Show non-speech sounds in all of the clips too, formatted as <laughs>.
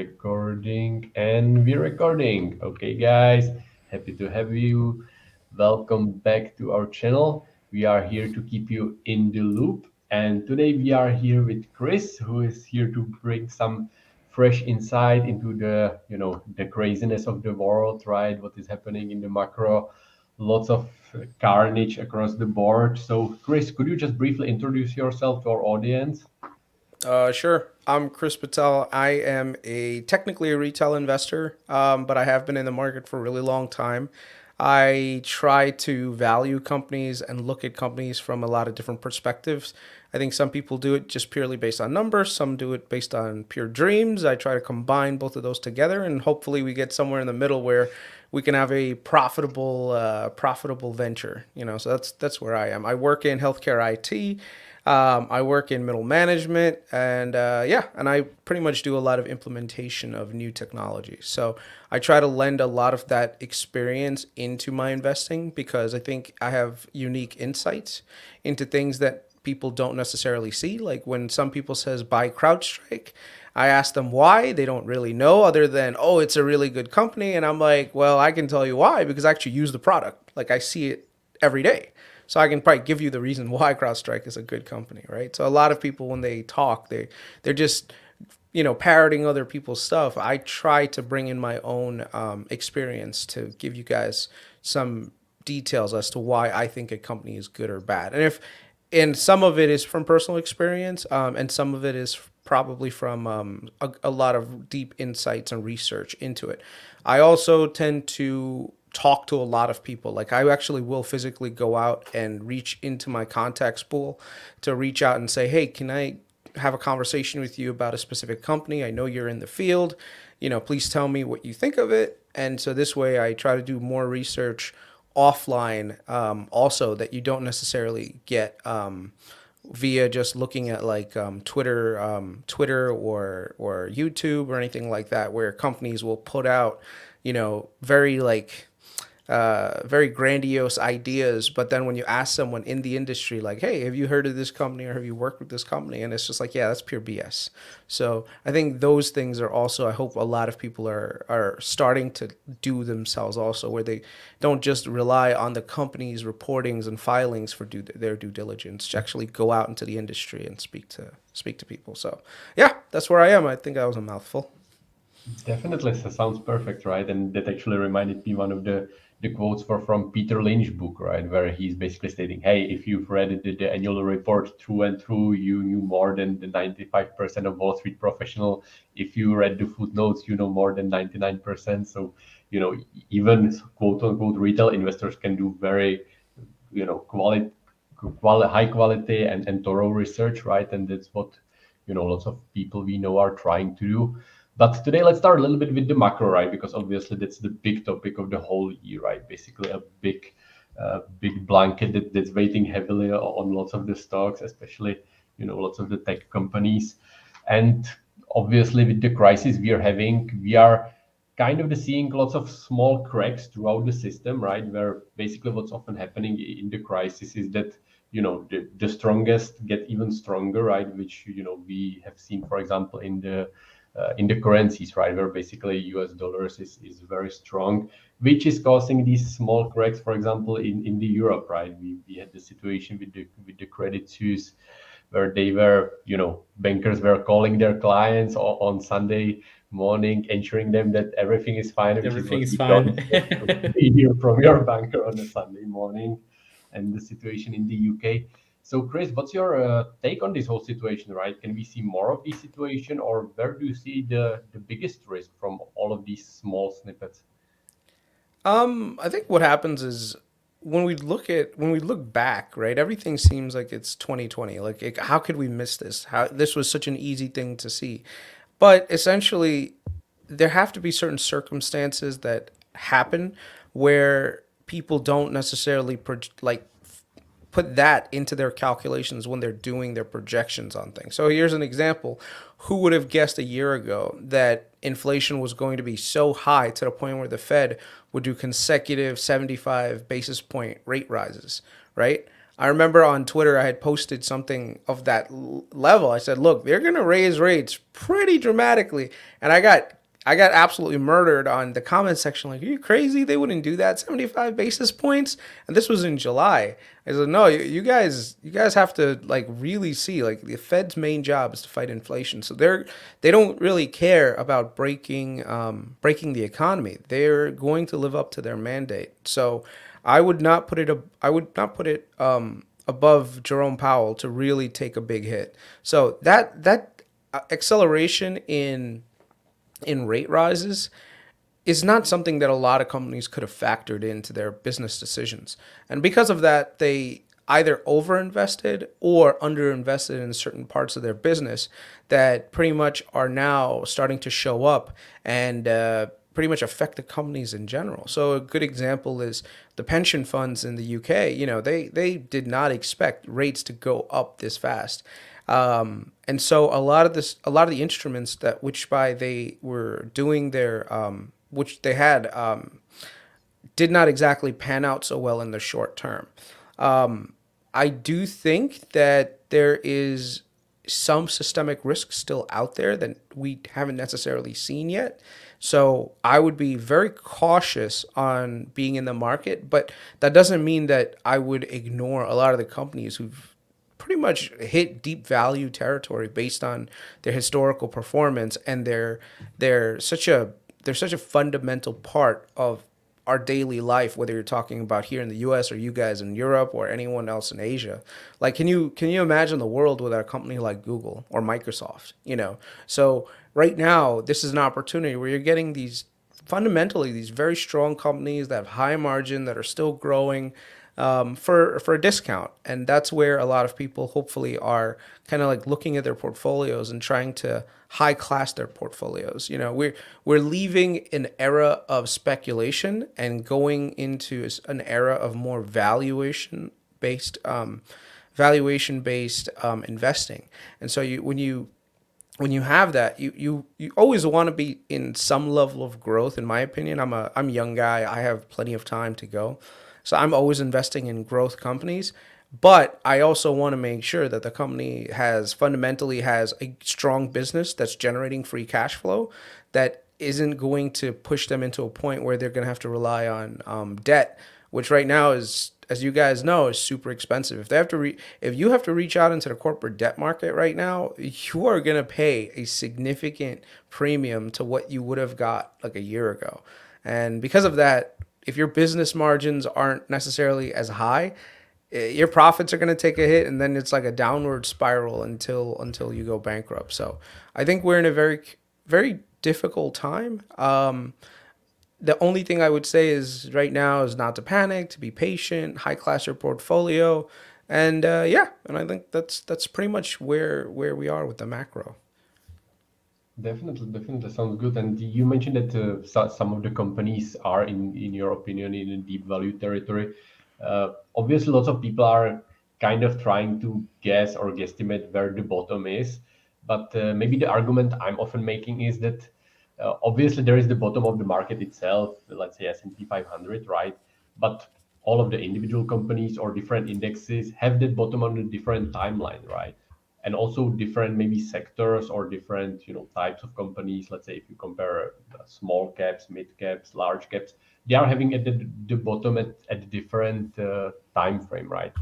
recording and we're recording. Okay, guys, happy to have you. Welcome back to our channel. We are here to keep you in the loop. And today we are here with Kris, who is here to bring some fresh insight into the, you know, the craziness of the world, right? What is happening in the macro, lots of carnage across the board. So, Kris, could you just briefly introduce yourself to our audience? Uh, sure. I'm Kris Patel. I am a technically a retail investor, um, but I have been in the market for a really long time. I try to value companies and look at companies from a lot of different perspectives. I think some people do it just purely based on numbers, some do it based on pure dreams. I try to combine both of those together, and hopefully, we get somewhere in the middle where we can have a profitable, uh, profitable venture. You know, so that's that's where I am. I work in healthcare IT um, I work in middle management, and uh, yeah, and I pretty much do a lot of implementation of new technology. So I try to lend a lot of that experience into my investing because I think I have unique insights into things that people don't necessarily see. Like when some people says buy CrowdStrike, I ask them why. They don't really know other than oh, it's a really good company, and I'm like, well, I can tell you why because I actually use the product. Like I see it every day. So I can probably give you the reason why <laughs> CrowdStrike is a good company, right? So a lot of people when they talk, they they're just you know parroting other people's stuff. I try to bring in my own um, experience to give you guys some details as to why I think a company is good or bad, and if and some of it is from personal experience, um, and some of it is probably from um, a, a lot of deep insights and research into it. I also tend to talk to a lot of people. Like I actually will physically go out and reach into my contacts pool to reach out and say, "Hey, can I have a conversation with you about a specific company? I know you're in the field. You know, please tell me what you think of it." And so this way, I try to do more research offline, um, also that you don't necessarily get. Um, via just looking at like um, Twitter, um, Twitter or or YouTube or anything like that, where companies will put out, you know, very like uh, very grandiose ideas, but then when you ask someone in the industry, like, "Hey, have you heard of this company or have you worked with this company?" and it's just like, "Yeah, that's pure BS." So I think those things are also. I hope a lot of people are are starting to do themselves also, where they don't just rely on the company's reportings and filings for do, their due diligence to actually go out into the industry and speak to speak to people. So yeah, that's where I am. I think that was a mouthful. Definitely, that sounds perfect, right? And that actually reminded me one of the the quotes were from Peter Lynch book, right, where he's basically stating, "Hey, if you've read the, the annual report through and through, you knew more than the 95% of Wall Street professional. If you read the footnotes, you know more than 99%. So, you know, even quote unquote retail investors can do very, you know, quality, quali- high quality and, and thorough research, right? And that's what, you know, lots of people we know are trying to do. But today, let's start a little bit with the macro, right? Because obviously that's the big topic of the whole year, right? Basically, a big, uh, big blanket that, that's weighting heavily on lots of the stocks, especially you know lots of the tech companies. And obviously, with the crisis we are having, we are kind of seeing lots of small cracks throughout the system, right? Where basically what's often happening in the crisis is that you know the, the strongest get even stronger, right? Which you know we have seen, for example, in the uh, in the currencies, right, where basically US dollars is, is very strong, which is causing these small cracks, for example, in, in the Europe, right? We, we had the situation with the with the Credit Suisse where they were, you know, bankers were calling their clients on, on Sunday morning, ensuring them that everything is fine. Everything is, is fine. hear <laughs> <laughs> from your banker on a Sunday morning, and the situation in the UK. So, Kris, what's your uh, take on this whole situation? Right? Can we see more of this situation, or where do you see the the biggest risk from all of these small snippets? Um, I think what happens is when we look at when we look back, right? Everything seems like it's 2020. Like, it, how could we miss this? How this was such an easy thing to see, but essentially, there have to be certain circumstances that happen where people don't necessarily pro- like put that into their calculations when they're doing their projections on things. So here's an example. Who would have guessed a year ago that inflation was going to be so high to the point where the Fed would do consecutive 75 basis point rate rises, right? I remember on Twitter I had posted something of that level. I said, "Look, they're going to raise rates pretty dramatically," and I got I got absolutely murdered on the comment section. Like, are you crazy? They wouldn't do that. 75 basis points. And this was in July. I said, no, you, guys, you guys have to like really see like the Fed's main job is to fight inflation. So they're, they don't really care about breaking, um, breaking the economy. They're going to live up to their mandate. So I would not put it, I would not put it, um, above Jerome Powell to really take a big hit. So that, that uh, acceleration in in rate rises is not something that a lot of companies could have factored into their business decisions. And because of that, they either overinvested or underinvested in certain parts of their business that pretty much are now starting to show up and uh, pretty much affect the companies in general. So a good example is the pension funds in the UK. You know, they they did not expect rates to go up this fast. Um, and so a lot of this, a lot of the instruments that which by they were doing their, um, which they had, um, did not exactly pan out so well in the short term. Um, I do think that there is some systemic risk still out there that we haven't necessarily seen yet. So I would be very cautious on being in the market, but that doesn't mean that I would ignore a lot of the companies who've pretty much hit deep value territory based on their historical performance and they're they're such a they're such a fundamental part of our daily life whether you're talking about here in the US or you guys in Europe or anyone else in Asia. Like can you can you imagine the world without a company like Google or Microsoft you know? So right now this is an opportunity where you're getting these fundamentally these very strong companies that have high margin that are still growing um, for for a discount, and that's where a lot of people hopefully are kind of like looking at their portfolios and trying to high class their portfolios. You know, we're we're leaving an era of speculation and going into an era of more valuation based um, valuation based um, investing. And so you when you when you have that, you you you always want to be in some level of growth. In my opinion, I'm a I'm a young guy. I have plenty of time to go. So I'm always investing in growth companies, but I also want to make sure that the company has fundamentally has a strong business that's generating free cash flow that isn't going to push them into a point where they're going to have to rely on um, debt, which right now is, as you guys know, is super expensive. If they have to, if you have to reach out into the corporate debt market right now, you are going to pay a significant premium to what you would have got like a year ago, and because of that, if your business margins aren't necessarily as high, eh, your profits are going to take a hit and then it's like a downward spiral until until you go bankrupt. So, I think we're in a very very difficult time. Um, the only thing I would say is right now is not to panic, to be patient, high class your portfolio, and uh, yeah, and I think that's that's pretty much where where we are with the macro. Definitely, definitely sounds good. And you mentioned that uh, so, some of the companies are, in in your opinion, in a deep value territory. Uh, obviously, lots of people are kind of trying to guess or guesstimate where the bottom is. But uh, maybe the argument I'm often making is that uh, obviously there is the bottom of the market itself, let's say S&P 500, right? But all of the individual companies or different indexes have that bottom on a different timeline, right? And also different maybe sectors or different you know types of companies. Let's say if you compare uh, small caps mid caps large caps they are having at the, the bottom at, at different uh, time frame right?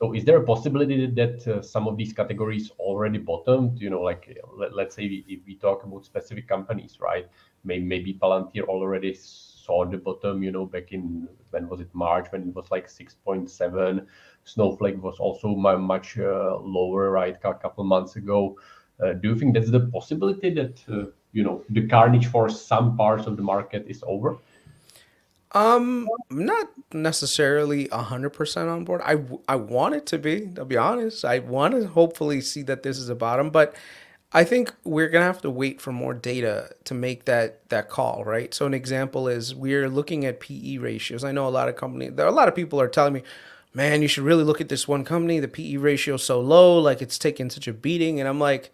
So is there a possibility that uh, some of these categories already bottomed? You know like let, us say if we talk about specific companies right? Maybe, maybe palantir already saw the bottom you know back in when was it march when it was like 6.7 Snowflake was also much uh, lower, right, a couple months ago. Uh, do you think that's the possibility that uh, you know the carnage for some parts of the market is over? Um, not necessarily hundred percent on board. I I want it to be. To be honest, I want to hopefully see that this is a bottom, but I think we're gonna have to wait for more data to make that that call, right? So an example is we're looking at PE ratios. I know a lot of companies. There a lot of people are telling me, man, you should really look at this one company. The PE ratio so low, like it's taking such a beating. And I'm like,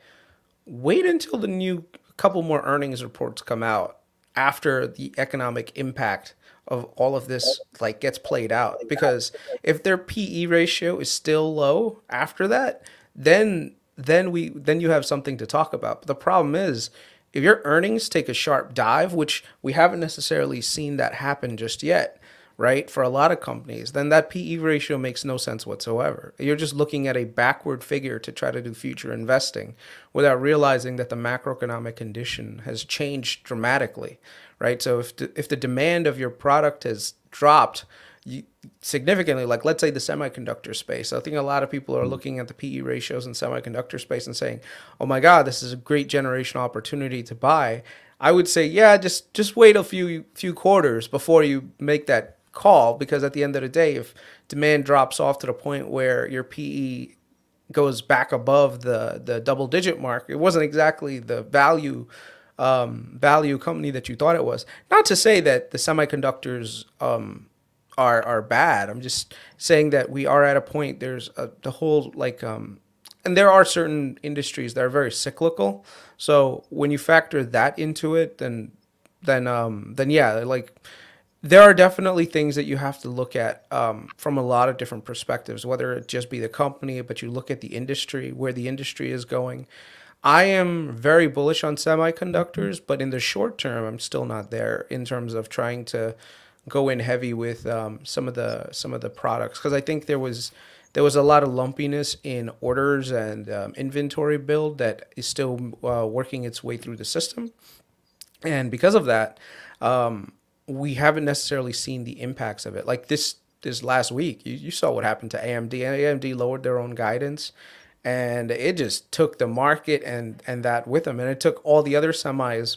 wait until the new couple more earnings reports come out after the economic impact of all of this like gets played out because if their PE ratio is still low after that, then then we then you have something to talk about. But the problem is if your earnings take a sharp dive, which we haven't necessarily seen that happen just yet, right? For a lot of companies, then that PE ratio makes no sense whatsoever. You're just looking at a backward figure to try to do future investing without realizing that the macroeconomic condition has changed dramatically, right? So if the, if the demand of your product has dropped, you, significantly like let's say the semiconductor space i think a lot of people are hmm. looking at the pe ratios in semiconductor space and saying oh my god this is a great generational opportunity to buy i would say yeah just just wait a few few quarters before you make that call because at the end of the day if demand drops off to the point where your pe goes back above the the double digit mark it wasn't exactly the value um, value company that you thought it was not to say that the semiconductors um, are are bad. I'm just saying that we are at a point. There's a, the whole like, um, and there are certain industries that are very cyclical. So when you factor that into it, then then um, then yeah, like there are definitely things that you have to look at um, from a lot of different perspectives. Whether it just be the company, but you look at the industry, where the industry is going. I am very bullish on semiconductors, but in the short term, I'm still not there in terms of trying to go in heavy with um, some of the some of the products because I think there was there was a lot of lumpiness in orders and um, inventory build that is still uh, working its way through the system, and because of that, um, we haven't necessarily seen the impacts of it. Like this this last week, you, you saw what happened to AMD. AMD lowered their own guidance and it just took the market and and that with them and it took all the other semis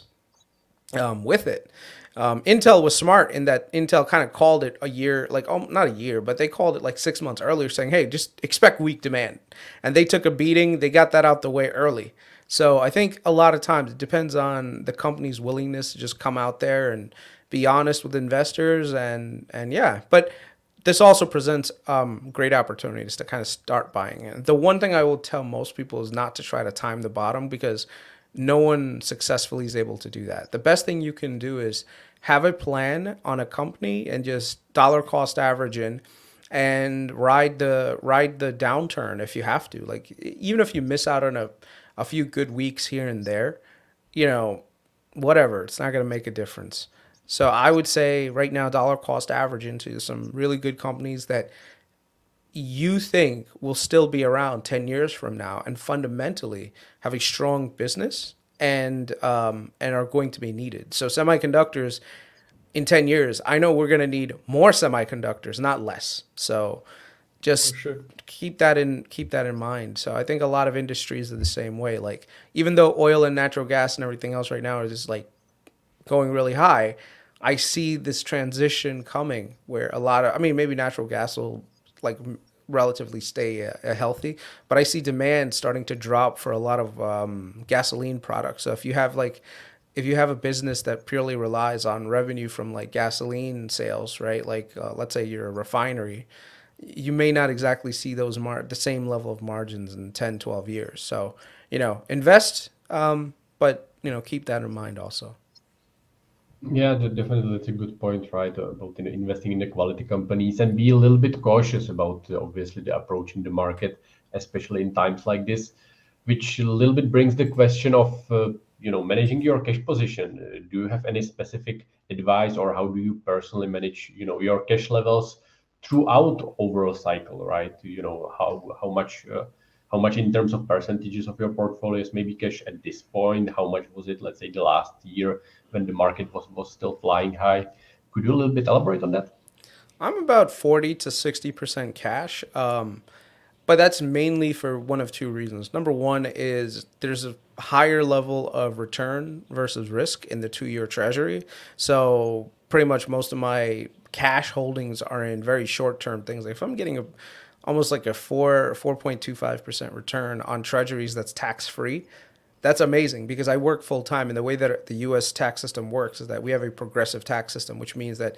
um, with it um, Intel was smart in that Intel kind of called it a year, like oh, not a year, but they called it like six months earlier, saying, "Hey, just expect weak demand." And they took a beating. They got that out the way early. So I think a lot of times it depends on the company's willingness to just come out there and be honest with investors and and yeah, but this also presents um, great opportunities to kind of start buying. And the one thing I will tell most people is not to try to time the bottom because no one successfully is able to do that. The best thing you can do is have a plan on a company and just dollar cost average in and ride the ride the downturn if you have to. Like even if you miss out on a, a few good weeks here and there, you know, whatever, it's not going to make a difference. So I would say right now dollar cost average into some really good companies that you think will still be around 10 years from now and fundamentally have a strong business and um, and are going to be needed. So semiconductors in 10 years, I know we're going to need more semiconductors, not less. So just sure. keep that in keep that in mind. So I think a lot of industries are the same way. Like even though oil and natural gas and everything else right now is just like going really high, I see this transition coming where a lot of I mean maybe natural gas will like relatively stay uh, healthy. But I see demand starting to drop for a lot of um, gasoline products. So if you have like if you have a business that purely relies on revenue from like gasoline sales, right? Like uh, let's say you're a refinery, you may not exactly see those mar- the same level of margins in 10, 12 years. So, you know, invest, um, but you know, keep that in mind also. Yeah, definitely that's a good point, right? About you know, investing in the quality companies and be a little bit cautious about uh, obviously the approach in the market, especially in times like this, which a little bit brings the question of uh, you know managing your cash position. Uh, do you have any specific advice, or how do you personally manage you know your cash levels throughout overall cycle, right? You know how how much uh, how much in terms of percentages of your portfolio is maybe cash at this point? How much was it, let's say, the last year? When the market was, was still flying high. Could you a little bit elaborate on that? I'm about 40 to 60% cash. Um, but that's mainly for one of two reasons. Number one is there's a higher level of return versus risk in the two year treasury. So pretty much most of my cash holdings are in very short term things. Like if I'm getting a almost like a four four point two five percent return on treasuries that's tax free, that's amazing because I work full time, and the way that the U.S. tax system works is that we have a progressive tax system, which means that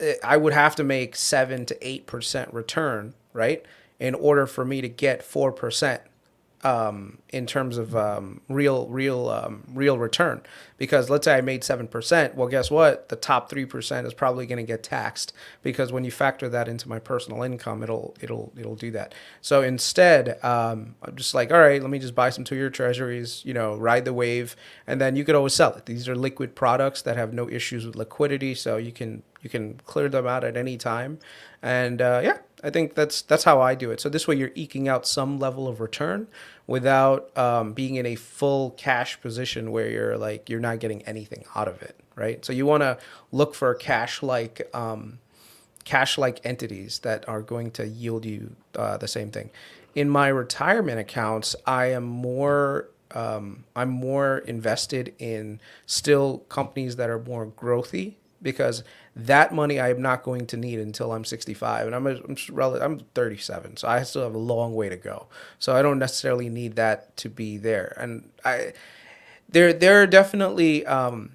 eh, I would have to make seven to eight percent return, right, in order for me to get four percent um, in terms of um, real real um, real return because let's say I made seven percent. Well, guess what? The top three percent is probably going to get taxed because when you factor that into my personal income, it'll it'll it'll do that. So instead, um, I'm just like, all right, let me just buy some two-year treasuries, you know, ride the wave, and then you could always sell it. These are liquid products that have no issues with liquidity, so you can you can clear them out at any time, and uh, yeah, I think that's that's how I do it. So this way, you're eking out some level of return without um, being in a full cash position where you're like you're not getting anything out of it, right? So you want to look for cash like um, cash like entities that are going to yield you uh, the same thing. In my retirement accounts, I am more um, I'm more invested in still companies that are more growthy because that money I am not going to need until I'm 65, and I'm a, I'm, I'm 37, so I still have a long way to go. So I don't necessarily need that to be there. And I there there are definitely um,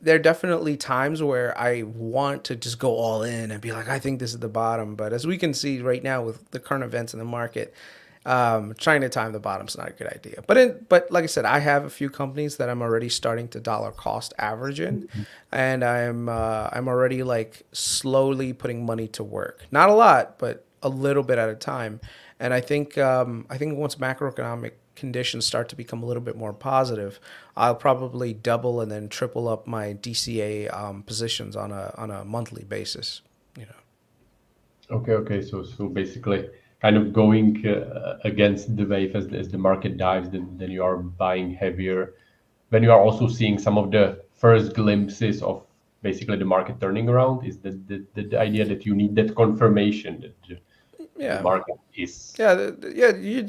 there are definitely times where I want to just go all in and be like, I think this is the bottom. But as we can see right now with the current events in the market, um, trying to time the bottom is not a good idea. But in, but like I said, I have a few companies that I'm already starting to dollar cost average in, mm-hmm. and I'm uh, I'm already like slowly putting money to work. Not a lot, but a little bit at a time. And I think um, I think once macroeconomic conditions start to become a little bit more positive, I'll probably double and then triple up my DCA um, positions on a on a monthly basis. You know. Okay. Okay. So so basically kind of going uh, against the wave as, as the market dives, then, then you are buying heavier. When you are also seeing some of the first glimpses of basically the market turning around, is the, the, the idea that you need that confirmation that yeah. the market is. Yeah, yeah. You,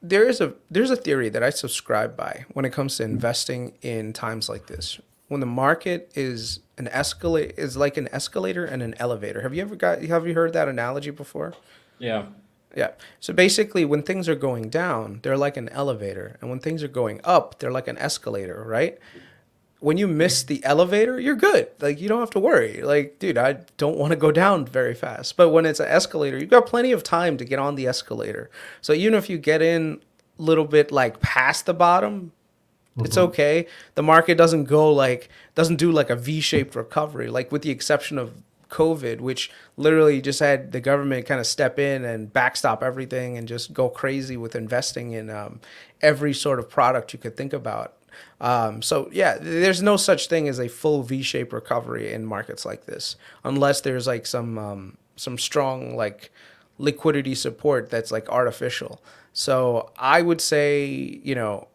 there is a there's a theory that I subscribe by when it comes to investing in times like this when the market is an escalate is like an escalator and an elevator. Have you ever got have you heard that analogy before? Yeah. Yeah. So basically when things are going down, they're like an elevator, and when things are going up, they're like an escalator, right? When you miss the elevator, you're good. Like you don't have to worry. Like, dude, I don't want to go down very fast. But when it's an escalator, you've got plenty of time to get on the escalator. So even if you get in a little bit like past the bottom, Mm-hmm. It's okay. The market doesn't go like doesn't do like a V-shaped recovery, like with the exception of COVID, which literally just had the government kind of step in and backstop everything and just go crazy with investing in um, every sort of product you could think about. Um, so yeah, there's no such thing as a full V-shaped recovery in markets like this, unless there's like some um, some strong like liquidity support that's like artificial. So I would say, you know,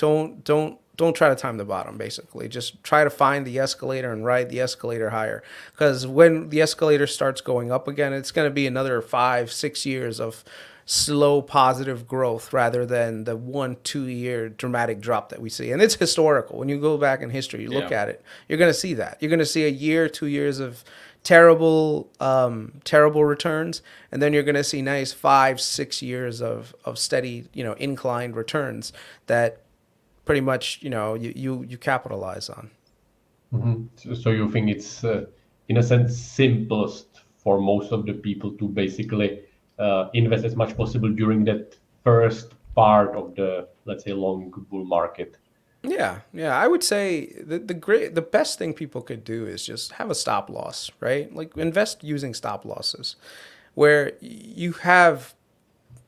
don't don't don't try to time the bottom basically. Just try to find the escalator and ride the escalator higher. Because when the escalator starts going up again it's going to be another five six years of slow positive growth rather than the one two year dramatic drop that we see. And it's historical. When you go back in history you look yeah. at it you're going to see that. You're going to see a year two years of terrible um, terrible returns and then you're going to see nice five six years of of steady you know inclined returns that pretty much you know you you, you capitalize on. Mm-hmm. So, you think it's uh, in a sense simplest for most of the people to basically uh, invest as much possible during that first part of the let's say long bull market. Yeah, yeah, I would say the the great the best thing people could do is just have a stop loss, right? Like invest using stop losses, where you have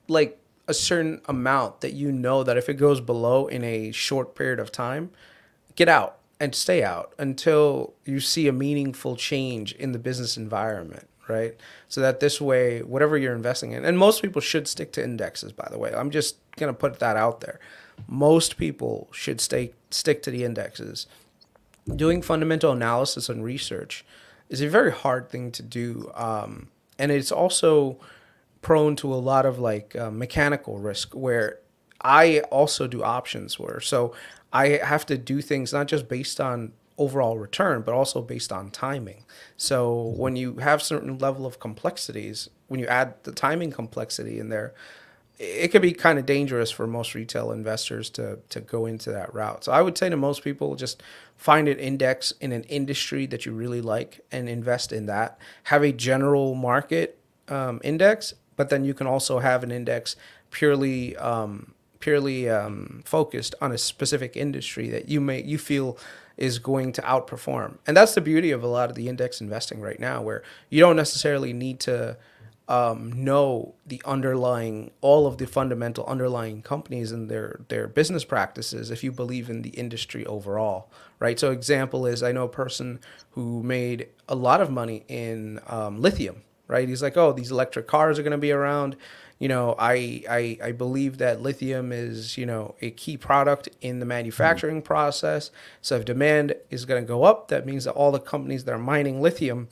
like a certain amount that you know that if it goes below in a short period of time, get out and stay out until you see a meaningful change in the business environment, right? So that this way, whatever you're investing in, and most people should stick to indexes, by the way. I'm just going to put that out there. Most people should stay stick to the indexes. Doing fundamental analysis and research is a very hard thing to do. Um, and it's also prone to a lot of like uh, mechanical risk where I also do options where so I have to do things not just based on overall return but also based on timing. So when you have certain level of complexities, when you add the timing complexity in there, it could be kind of dangerous for most retail investors to to go into that route. So I would say to most people just find an index in an industry that you really like and invest in that. Have a general market um, index but then you can also have an index purely um, purely um, focused on a specific industry that you may you feel is going to outperform. And that's the beauty of a lot of the index investing right now, where you don't necessarily need to um, know the underlying, all of the fundamental underlying companies and their their business practices if you believe in the industry overall, right? So, example is I know a person who made a lot of money in um, lithium, right? He's like, oh, these electric cars are going to be around you know, I, I, I believe that lithium is, you know, a key product in the manufacturing mm-hmm. process. So if demand is going to go up, that means that all the companies that are mining lithium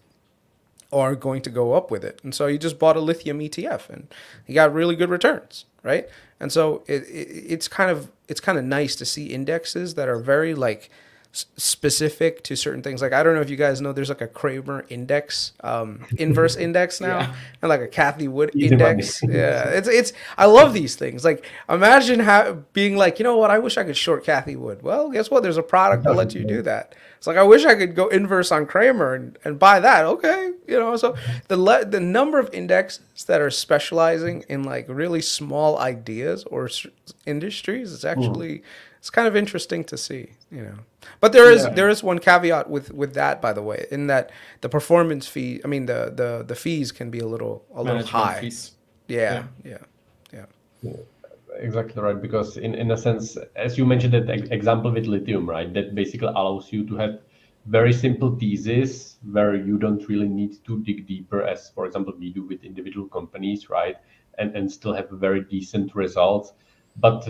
are going to go up with it. And so he just bought a lithium ETF and he got really good returns, right? And so it, it it's kind of it's kind of nice to see indexes that are very like specific to certain things. Like I don't know if you guys know, there's like a Cramer index, um, inverse <laughs> index now, yeah. and like a Cathie Wood Easy index. yeah, it's it's. I love these things. Like imagine how being like, you know what? I wish I could short Cathie Wood. Well, guess what? There's a product that lets you do that. It's like I wish I could go inverse on Cramer and, and buy that. Okay, you know. So the le- the number of indexes that are specializing in like really small ideas or s- industries is actually. Mm it's kind of interesting to see, you know. But there is yeah. there is one caveat with with that, by the way, in that the performance fee, I mean the the the fees can be a little a Management little high. Fees. Yeah, yeah, yeah, yeah. Exactly right, because in in a sense, as you mentioned that example with lithium, right, that basically allows you to have very simple thesis where you don't really need to dig deeper, as for example we do with individual companies, right, and and still have a very decent results. But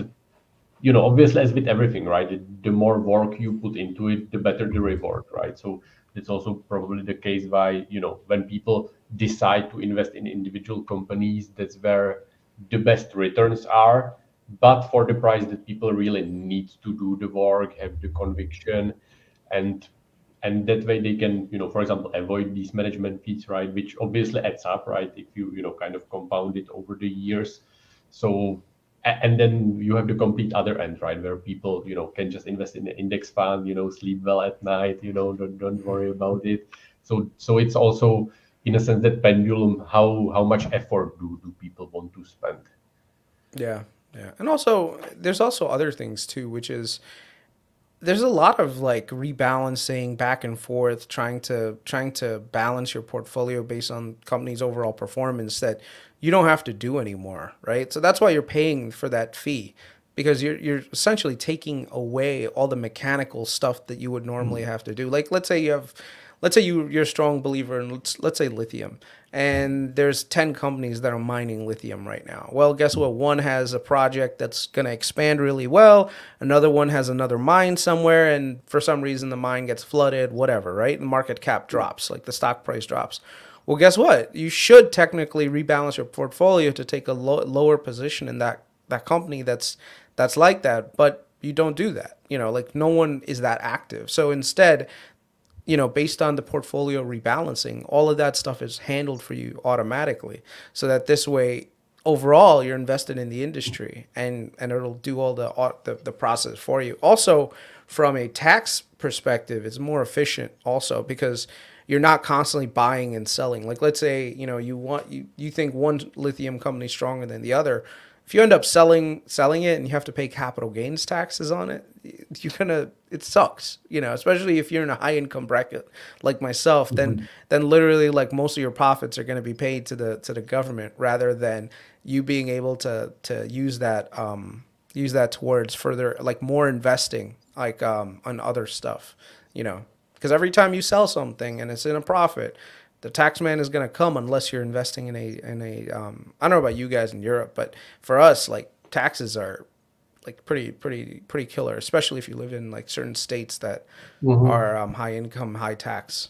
you know, obviously, as with everything, right? The more work you put into it, the better the reward, right? So it's also probably the case why, you know, when people decide to invest in individual companies, that's where the best returns are. But for the price that people really need to do the work, have the conviction, and and that way they can, you know, for example, avoid these management fees, right? Which obviously adds up, right? If you, you know, kind of compound it over the years. So and then you have the complete other end right? Where people you know can just invest in the index fund you know sleep well at night you know don't, don't worry about it. So so it's also in a sense that pendulum how how much effort do do people want to spend. Yeah yeah. And also there's also other things too which is there's a lot of like rebalancing back and forth trying to trying to balance your portfolio based on company's overall performance that you don't have to do anymore, right? So that's why you're paying for that fee because you're you're essentially taking away all the mechanical stuff that you would normally mm-hmm. have to do. Like let's say you have let's say you you're a strong believer in let's, let's say lithium and there's 10 companies that are mining lithium right now. Well, guess what? One has a project that's going to expand really well. Another one has another mine somewhere and for some reason the mine gets flooded, whatever, right? The market cap drops, like the stock price drops. Well, guess what? You should technically rebalance your portfolio to take a lo- lower position in that that company that's that's like that, but you don't do that. You know, like no one is that active. So instead, you know, based on the portfolio rebalancing, all of that stuff is handled for you automatically. So that this way, overall, you're invested in the industry, and and it'll do all the the, the process for you. Also, from a tax perspective, it's more efficient. Also, because you're not constantly buying and selling. Like let's say, you know, you want you, you think one lithium company stronger than the other. If you end up selling selling it and you have to pay capital gains taxes on it, you're gonna it sucks, you know, especially if you're in a high income bracket like myself, mm-hmm. then then literally like most of your profits are gonna be paid to the to the government rather than you being able to to use that um use that towards further like more investing like um on other stuff, you know. Because every time you sell something and it's in a profit, the tax man is going to come unless you're investing in a in a. Um, I don't know about you guys in Europe, but for us, like taxes are like pretty pretty pretty killer, especially if you live in like certain states that mm-hmm. are um, high income, high tax.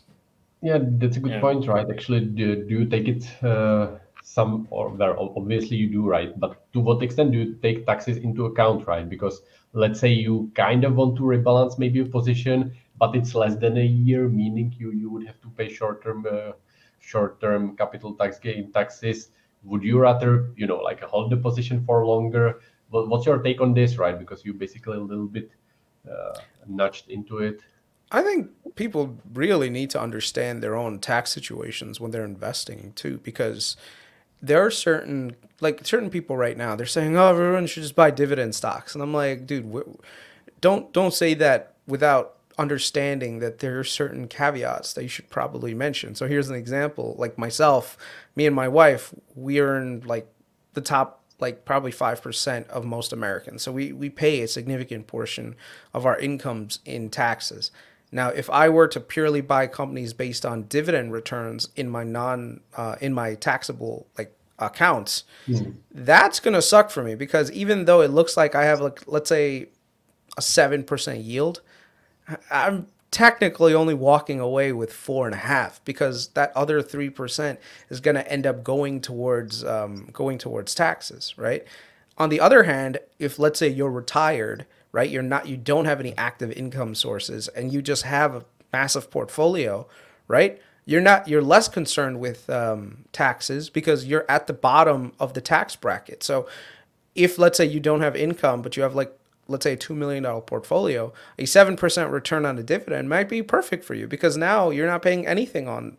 Yeah, that's a good yeah. point, right? Actually, do, do you take it uh, some or where obviously you do, right? But to what extent do you take taxes into account, right? Because let's say you kind of want to rebalance maybe a position but it's less than a year, meaning you you would have to pay short-term uh, short-term capital tax gain taxes. Would you rather, you know, like hold the position for longer? What's your take on this, right? Because you basically a little bit uh, nudged into it. I think people really need to understand their own tax situations when they're investing too, because there are certain like certain people right now they're saying oh everyone should just buy dividend stocks and i'm like dude don't don't say that without understanding that there are certain caveats that you should probably mention. So here's an example like myself me and my wife we earn like the top like probably 5% of most americans. So we we pay a significant portion of our incomes in taxes. Now, if I were to purely buy companies based on dividend returns in my non uh, in my taxable like accounts, mm. that's gonna suck for me because even though it looks like I have like let's say a seven percent yield, I'm technically only walking away with four and a half because that other three percent is gonna end up going towards um, going towards taxes, right? On the other hand, if let's say you're retired right? You're not you don't have any active income sources and you just have a massive portfolio, right? You're not you're less concerned with um, taxes because you're at the bottom of the tax bracket. So if let's say you don't have income but you have like let's say a $2 million portfolio, a 7% return on a dividend might be perfect for you because now you're not paying anything on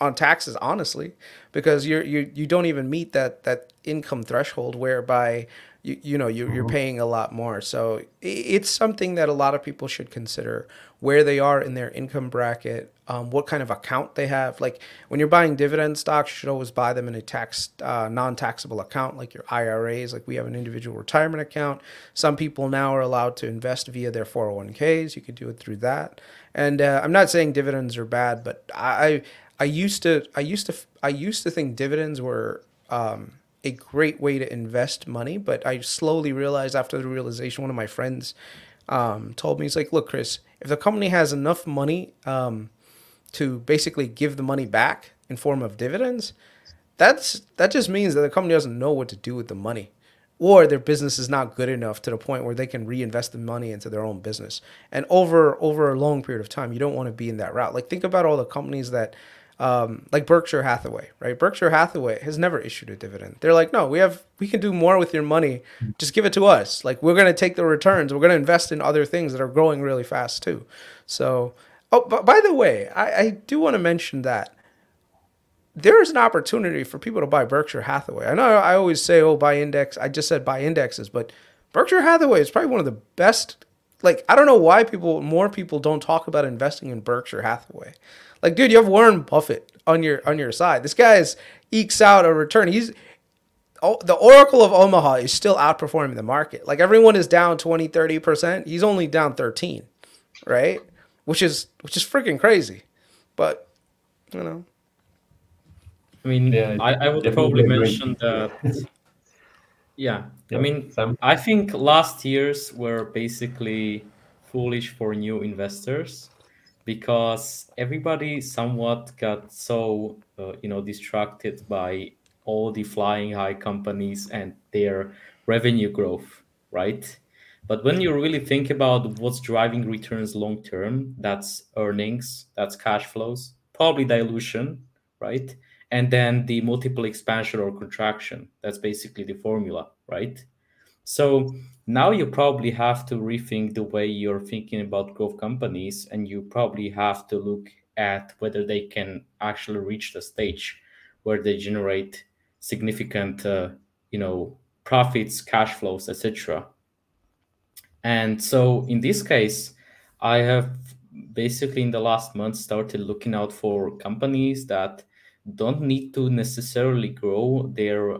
on taxes honestly because you're you you don't even meet that that income threshold whereby you, you know you, you're mm-hmm. paying a lot more so it's something that a lot of people should consider where they are in their income bracket um, what kind of account they have. Like when you're buying dividend stocks you should always buy them in a tax uh, non-taxable account like your iras like we have an individual retirement account. Some people now are allowed to invest via their 401ks you could do it through that. And uh, i'm not saying dividends are bad but i i used to i used to i used to think dividends were um, a great way to invest money. But I slowly realized after the realization, one of my friends um, told me, he's like, look, Kris, if the company has enough money um, to basically give the money back in form of dividends, that's that just means that the company doesn't know what to do with the money or their business is not good enough to the point where they can reinvest the money into their own business. And over over a long period of time, you don't want to be in that route. Like think about all the companies that um, like Berkshire Hathaway, right? Berkshire Hathaway has never issued a dividend. They're like, no, we have, we can do more with your money. Just give it to us. Like we're to take the returns. We're to invest in other things that are growing really fast too. So, oh, but by the way, I, I do want to mention that there is an opportunity for people to buy Berkshire Hathaway. I know I always say, oh, buy index. I just said buy indexes, but Berkshire Hathaway is probably one of the best. Like, I don't know why people, more people don't talk about investing in Berkshire Hathaway. Like, dude, you have Warren Buffett on your on your side. This guy's ekes out a return. He's oh, the Oracle of Omaha is still outperforming the market. Like everyone is down 20, 30%. He's only down 13, right? Which is which is freaking crazy. But you know. I mean, yeah, I, I would probably mention that yeah. yeah. I mean, Sam? I think last years were basically foolish for new investors because everybody somewhat got so uh, you know distracted by all the flying high companies and their revenue growth right but when you really think about what's driving returns long term that's earnings that's cash flows probably dilution right? And then the multiple expansion or contraction. That's basically the formula right? So now you probably have to rethink the way you're thinking about growth companies and you probably have to look at whether they can actually reach the stage where they generate significant uh, you know profits cash flows etc and so in this case i have basically in the last month started looking out for companies that don't need to necessarily grow their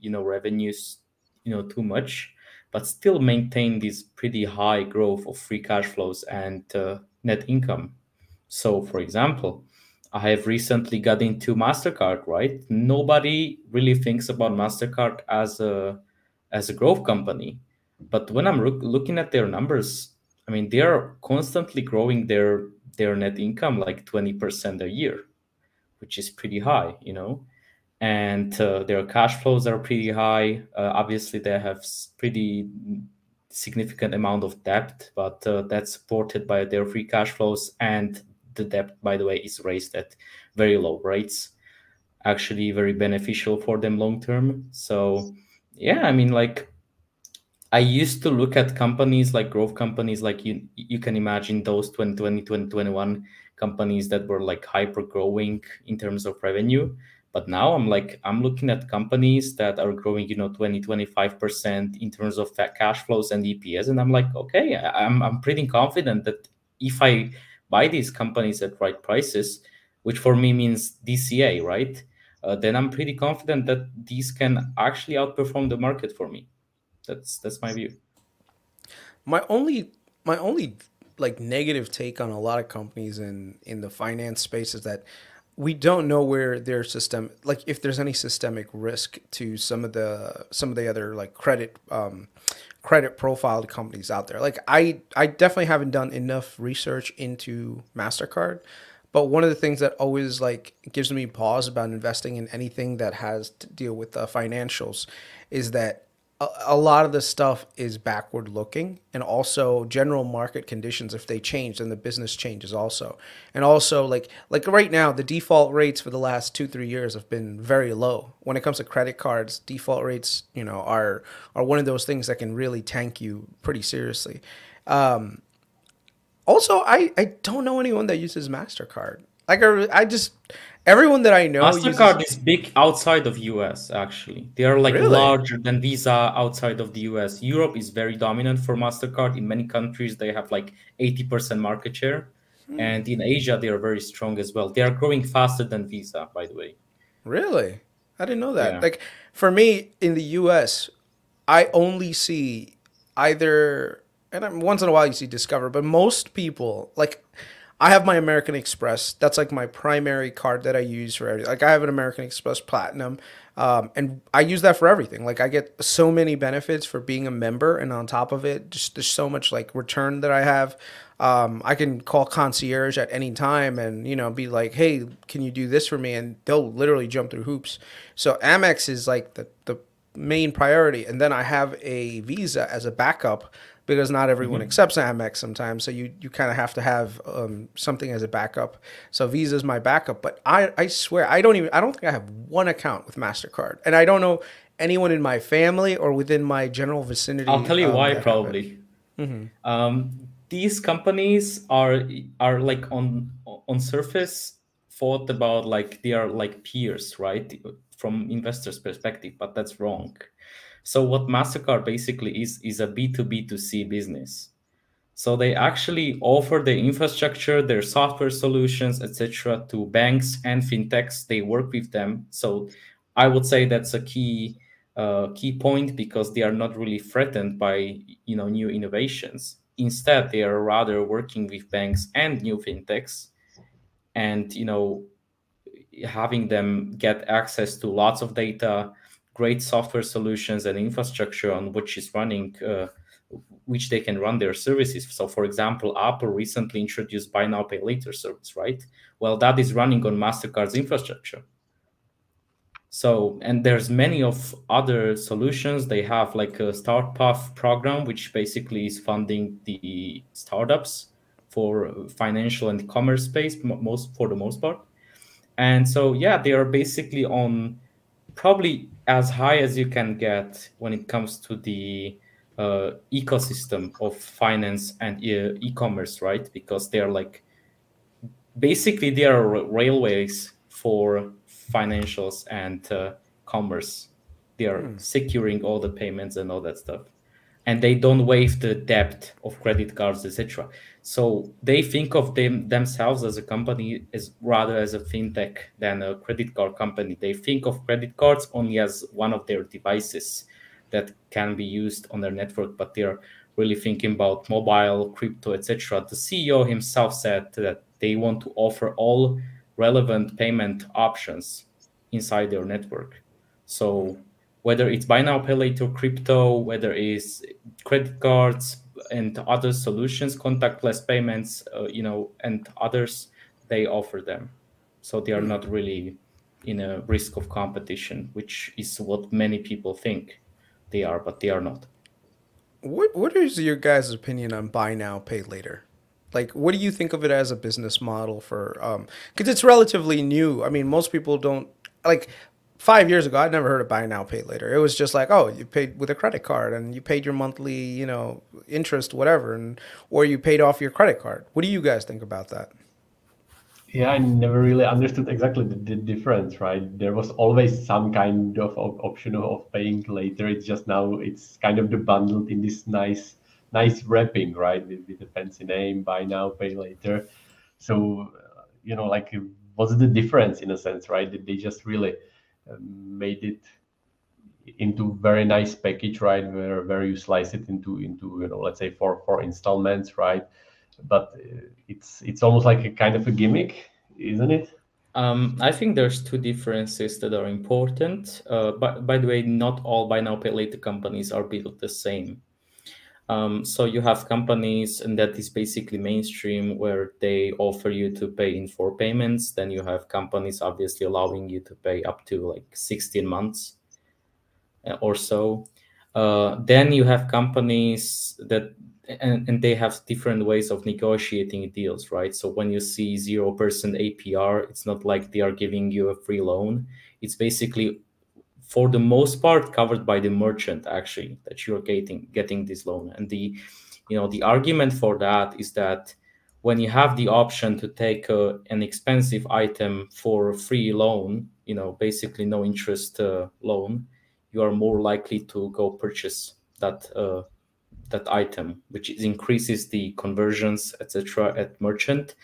you know revenues you know too much but still maintain this pretty high growth of free cash flows and uh, net income. So, for example, I have recently got into Mastercard. Right, nobody really thinks about Mastercard as a as a growth company, but when I'm look, looking at their numbers, I mean they are constantly growing their their net income like 20% a year, which is pretty high, you know and uh, their cash flows are pretty high. Uh, obviously, they have pretty significant amount of debt, but uh, that's supported by their free cash flows. And the debt, by the way, is raised at very low rates, actually very beneficial for them long term. So, yeah, I mean, like I used to look at companies like growth companies, like you you can imagine those 2020, 2021 companies that were like hyper growing in terms of revenue But now I'm like, I'm looking at companies that are growing, you know, 20, 25% in terms of cash flows and EPS. And I'm like, okay, I'm, I'm pretty confident that if I buy these companies at right prices, which for me means DCA, right? Uh, then I'm pretty confident that these can actually outperform the market for me. That's that's my view. My only my only like negative take on a lot of companies in in the finance space is that we don't know where their system like if there's any systemic risk to some of the some of the other like credit um, credit profiled companies out there like i i definitely haven't done enough research into mastercard but one of the things that always like gives me pause about investing in anything that has to deal with the financials is that a, lot of the stuff is backward looking and also general market conditions if they change then the business changes also. And also like like right now the default rates for the last two three years have been very low. When it comes to credit cards default rates you know are are one of those things that can really tank you pretty seriously. Um, also i i don't know anyone that uses mastercard like i, I just everyone that I know Mastercard uses... is big outside of US actually. They are like really? larger than Visa outside of the US. Europe is very dominant for Mastercard. In many countries they have like 80% market share. Hmm. And in Asia they are very strong as well. They are growing faster than Visa, by the way. Really? I didn't know that. Yeah. Like for me in the US, I only see either and once in a while you see Discover, but most people like I have my American Express. That's like my primary card that I use for everything. Like I have an American Express Platinum, um, and I use that for everything. Like I get so many benefits for being a member, and on top of it, just there's so much like return that I have. Um, I can call concierge at any time and you know be like, hey, can you do this for me? And they'll literally jump through hoops. So Amex is like the the main priority, and then I have a Visa as a backup because not everyone mm-hmm. accepts Amex sometimes. So you, you kind of have to have um, something as a backup. So Visa is my backup, but I, I swear I don't even I don't think I have one account with Mastercard, and I don't know anyone in my family or within my general vicinity. I'll tell you um, why probably. Mm-hmm. Um, these companies are are like on on surface thought about like they are like peers, right? From investors' perspective, but that's wrong so what MasterCard basically is is a B2B2C business. So they actually offer the infrastructure, their software solutions, etc., to banks and fintechs. They work with them. So I would say that's a key uh, key point because they are not really threatened by you know new innovations. Instead, they are rather working with banks and new fintechs, and you know having them get access to lots of data, great software solutions and infrastructure on which is running uh, which they can run their services. So for example apple recently introduced buy now pay later service right? Well that is running on mastercard's infrastructure. So and there's many of other solutions. They have like a start path program which basically is funding the startups for financial and commerce space most for the most part. And so yeah they are basically on probably as high as you can get when it comes to the uh, ecosystem of finance and e- commerce right? Because they're like basically they are railways for financials and uh, commerce. They are hmm. securing all the payments and all that stuff, and they don't waive the debt of credit cards, etc. So they think of them themselves as a company as rather as a fintech than a credit card company. They think of credit cards only as one of their devices that can be used on their network, but they're really thinking about mobile, crypto, etc. The CEO himself said that they want to offer all relevant payment options inside their network. So whether it's buy now, pay later, crypto, whether it's credit cards, and other solutions, contactless payments, uh, you know, and others, they offer them. So they are not really in a risk of competition, which is what many people think they are, but they are not. What What is your guys' opinion on buy now, pay later? Like, what do you think of it as a business model for? Because um, it's relatively new. I mean, most people don't like five years ago, I'd never heard of buy now, pay later. It was just like, oh, you paid with a credit card and you paid your monthly, you know, interest, whatever, and or you paid off your credit card. What do you guys think about that? yeah, I never really understood exactly the, the, difference, right? There was always some kind of, of option of paying later. It's just now it's kind of the bundled in this nice nice wrapping, right? With, with the fancy name, buy now, pay later. So, you know, like what's the difference in a sense, right? Did they just really made it into very nice package, right? Where where you slice it into into you know let's say four four installments, right? But uh, it's it's almost like a kind of a gimmick, isn't it? Um, I think there's two differences that are important. Uh, but by the way, not all buy now pay later companies are built the same. Um, so you have companies, and that is basically mainstream, where they offer you to pay in four payments. Then you have companies obviously allowing you to pay up to like 16 months uh, or so. Uh, then you have companies that and, and they have different ways of negotiating deals, right? So when you see zero percent APR, it's not like they are giving you a free loan. It's basically for the most part covered by the merchant actually that you're getting getting this loan. And the you know the argument for that is that when you have the option to take a, an expensive item for a free loan you know basically no interest uh, loan you are more likely to go purchase that uh, that item which increases the conversions etc at merchant.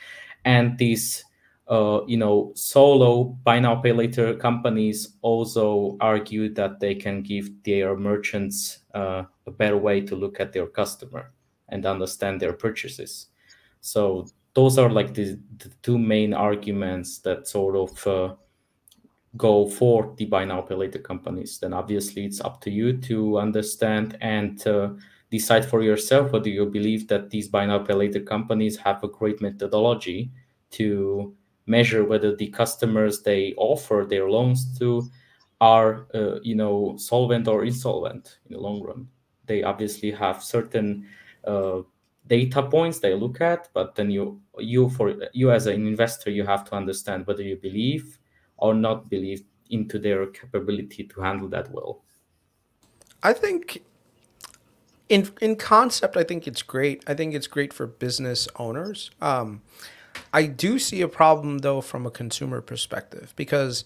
And these uh, you know, solo buy now pay later companies also argue that they can give their merchants uh, a better way to look at their customer and understand their purchases. So those are like the, the two main arguments that sort of uh, go for the buy now pay later companies. Then obviously it's up to you to understand and uh, decide for yourself whether you believe that these buy now pay later companies have a great methodology to measure whether the customers they offer their loans to are uh, you know solvent or insolvent in the long run. They obviously have certain uh, data points they look at but then you you for you as an investor you have to understand whether you believe or not believe into their capability to handle that well. I think in in concept i think it's great. I think it's great for business owners. Um, I do see a problem though from a consumer perspective because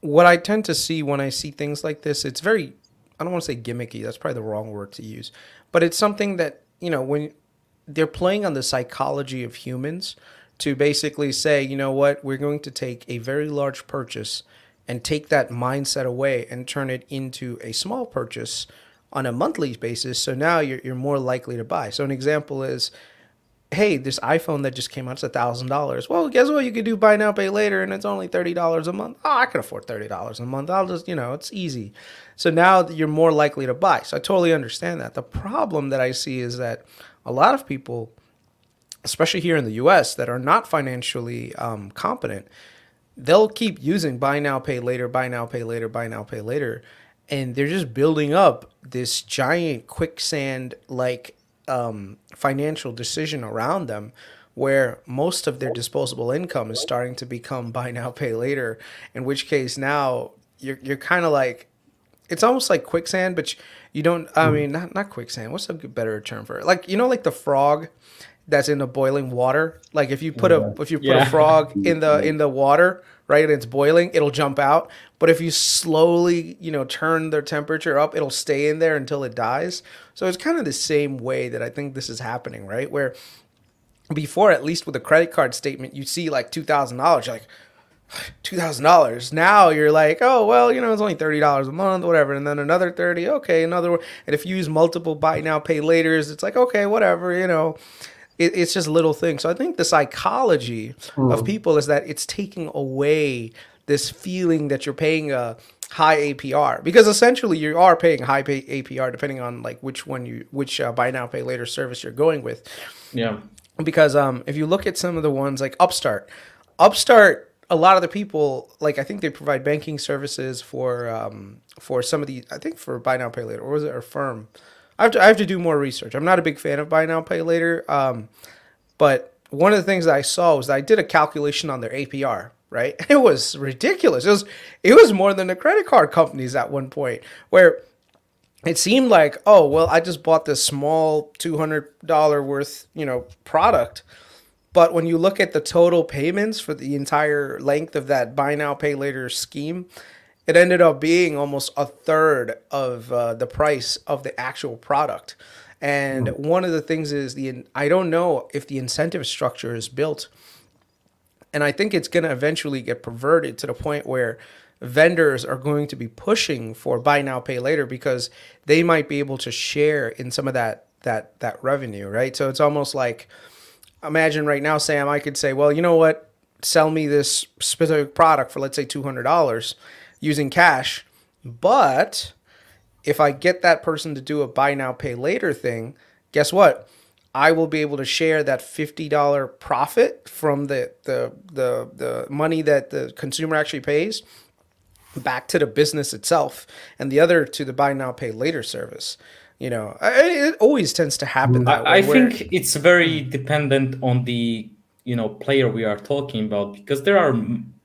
what I tend to see when I see things like this, it's very I don't want to say gimmicky, that's probably the wrong word to use, but it's something that, you know, when they're playing on the psychology of humans to basically say, you know what, we're going to take a very large purchase and take that mindset away and turn it into a small purchase on a monthly basis. So now you're, you're more likely to buy. So an example is hey, this iPhone that just came out is a thousand dollars. Well, guess what? You could do buy now, pay later, and it's only thirty dollars a month. Oh, I can afford thirty dollars a month. I'll just, you know, it's easy. So now you're more likely to buy. So I totally understand that. The problem that I see is that a lot of people, especially here in the U.S., that are not financially um, competent, they'll keep using buy now, pay later, buy now, pay later, buy now, pay later. And they're just building up this giant quicksand like um, financial decision around them where most of their disposable income is starting to become <laughs> buy now pay later in which case now you're, you're kind of like it's almost like quicksand but you don't i hmm. mean not, not quicksand. What's a better term for it? Like you know like the frog that's in the boiling water? Like if you put a if you put yeah. a frog <laughs> in the in the water right and it's boiling it'll jump out. But if you slowly you know turn the temperature up it'll stay in there until it dies. So it's kind of the same way that i think this is happening right? Where before at least with a credit card statement you see like $2000 you're like $2000 now you're like oh well you know it's only $30 a month whatever and then another 30 okay another one. and if you use multiple buy now pay laters it's like okay whatever you know it, it's just little things. So I think the psychology mm. of people is that it's taking away this feeling that you're paying a high APR because essentially you are paying high pay APR depending on like which one you which uh, buy now pay later service you're going with. Yeah. Because um, if you look at some of the ones like Upstart, Upstart, a lot of the people like I think they provide banking services for um, for some of the I think for buy now pay later or was it Affirm? I have to I have to do more research. I'm not a big fan of buy now pay later. Um, but one of the things that I saw was that I did a calculation on their APR. Right, <laughs> it was ridiculous. It was it was more than the credit card companies at one point where it seemed like oh well I just bought this small two hundred dollar worth you know product But when you look at the total payments for the entire length of that buy now, pay later scheme, it ended up being almost a third of uh, the price of the actual product. And mm. one of the things is the I don't know if the incentive structure is built, and I think it's going to eventually get perverted to the point where vendors are going to be pushing for buy now pay later because they might be able to share in some of that that that revenue, right? So it's almost like imagine right now, Sam, I could say, well, you know what? Sell me this specific product for let's say two hundred dollars using cash, but if I get that person to do a buy now, pay later thing, guess what? I will be able to share that $50 profit from the, the, the, the money that the consumer actually pays back to the business itself and the other to the buy now, pay later service. You know, it always tends to happen that I, I think it's very dependent on the, you know, player we are talking about because there are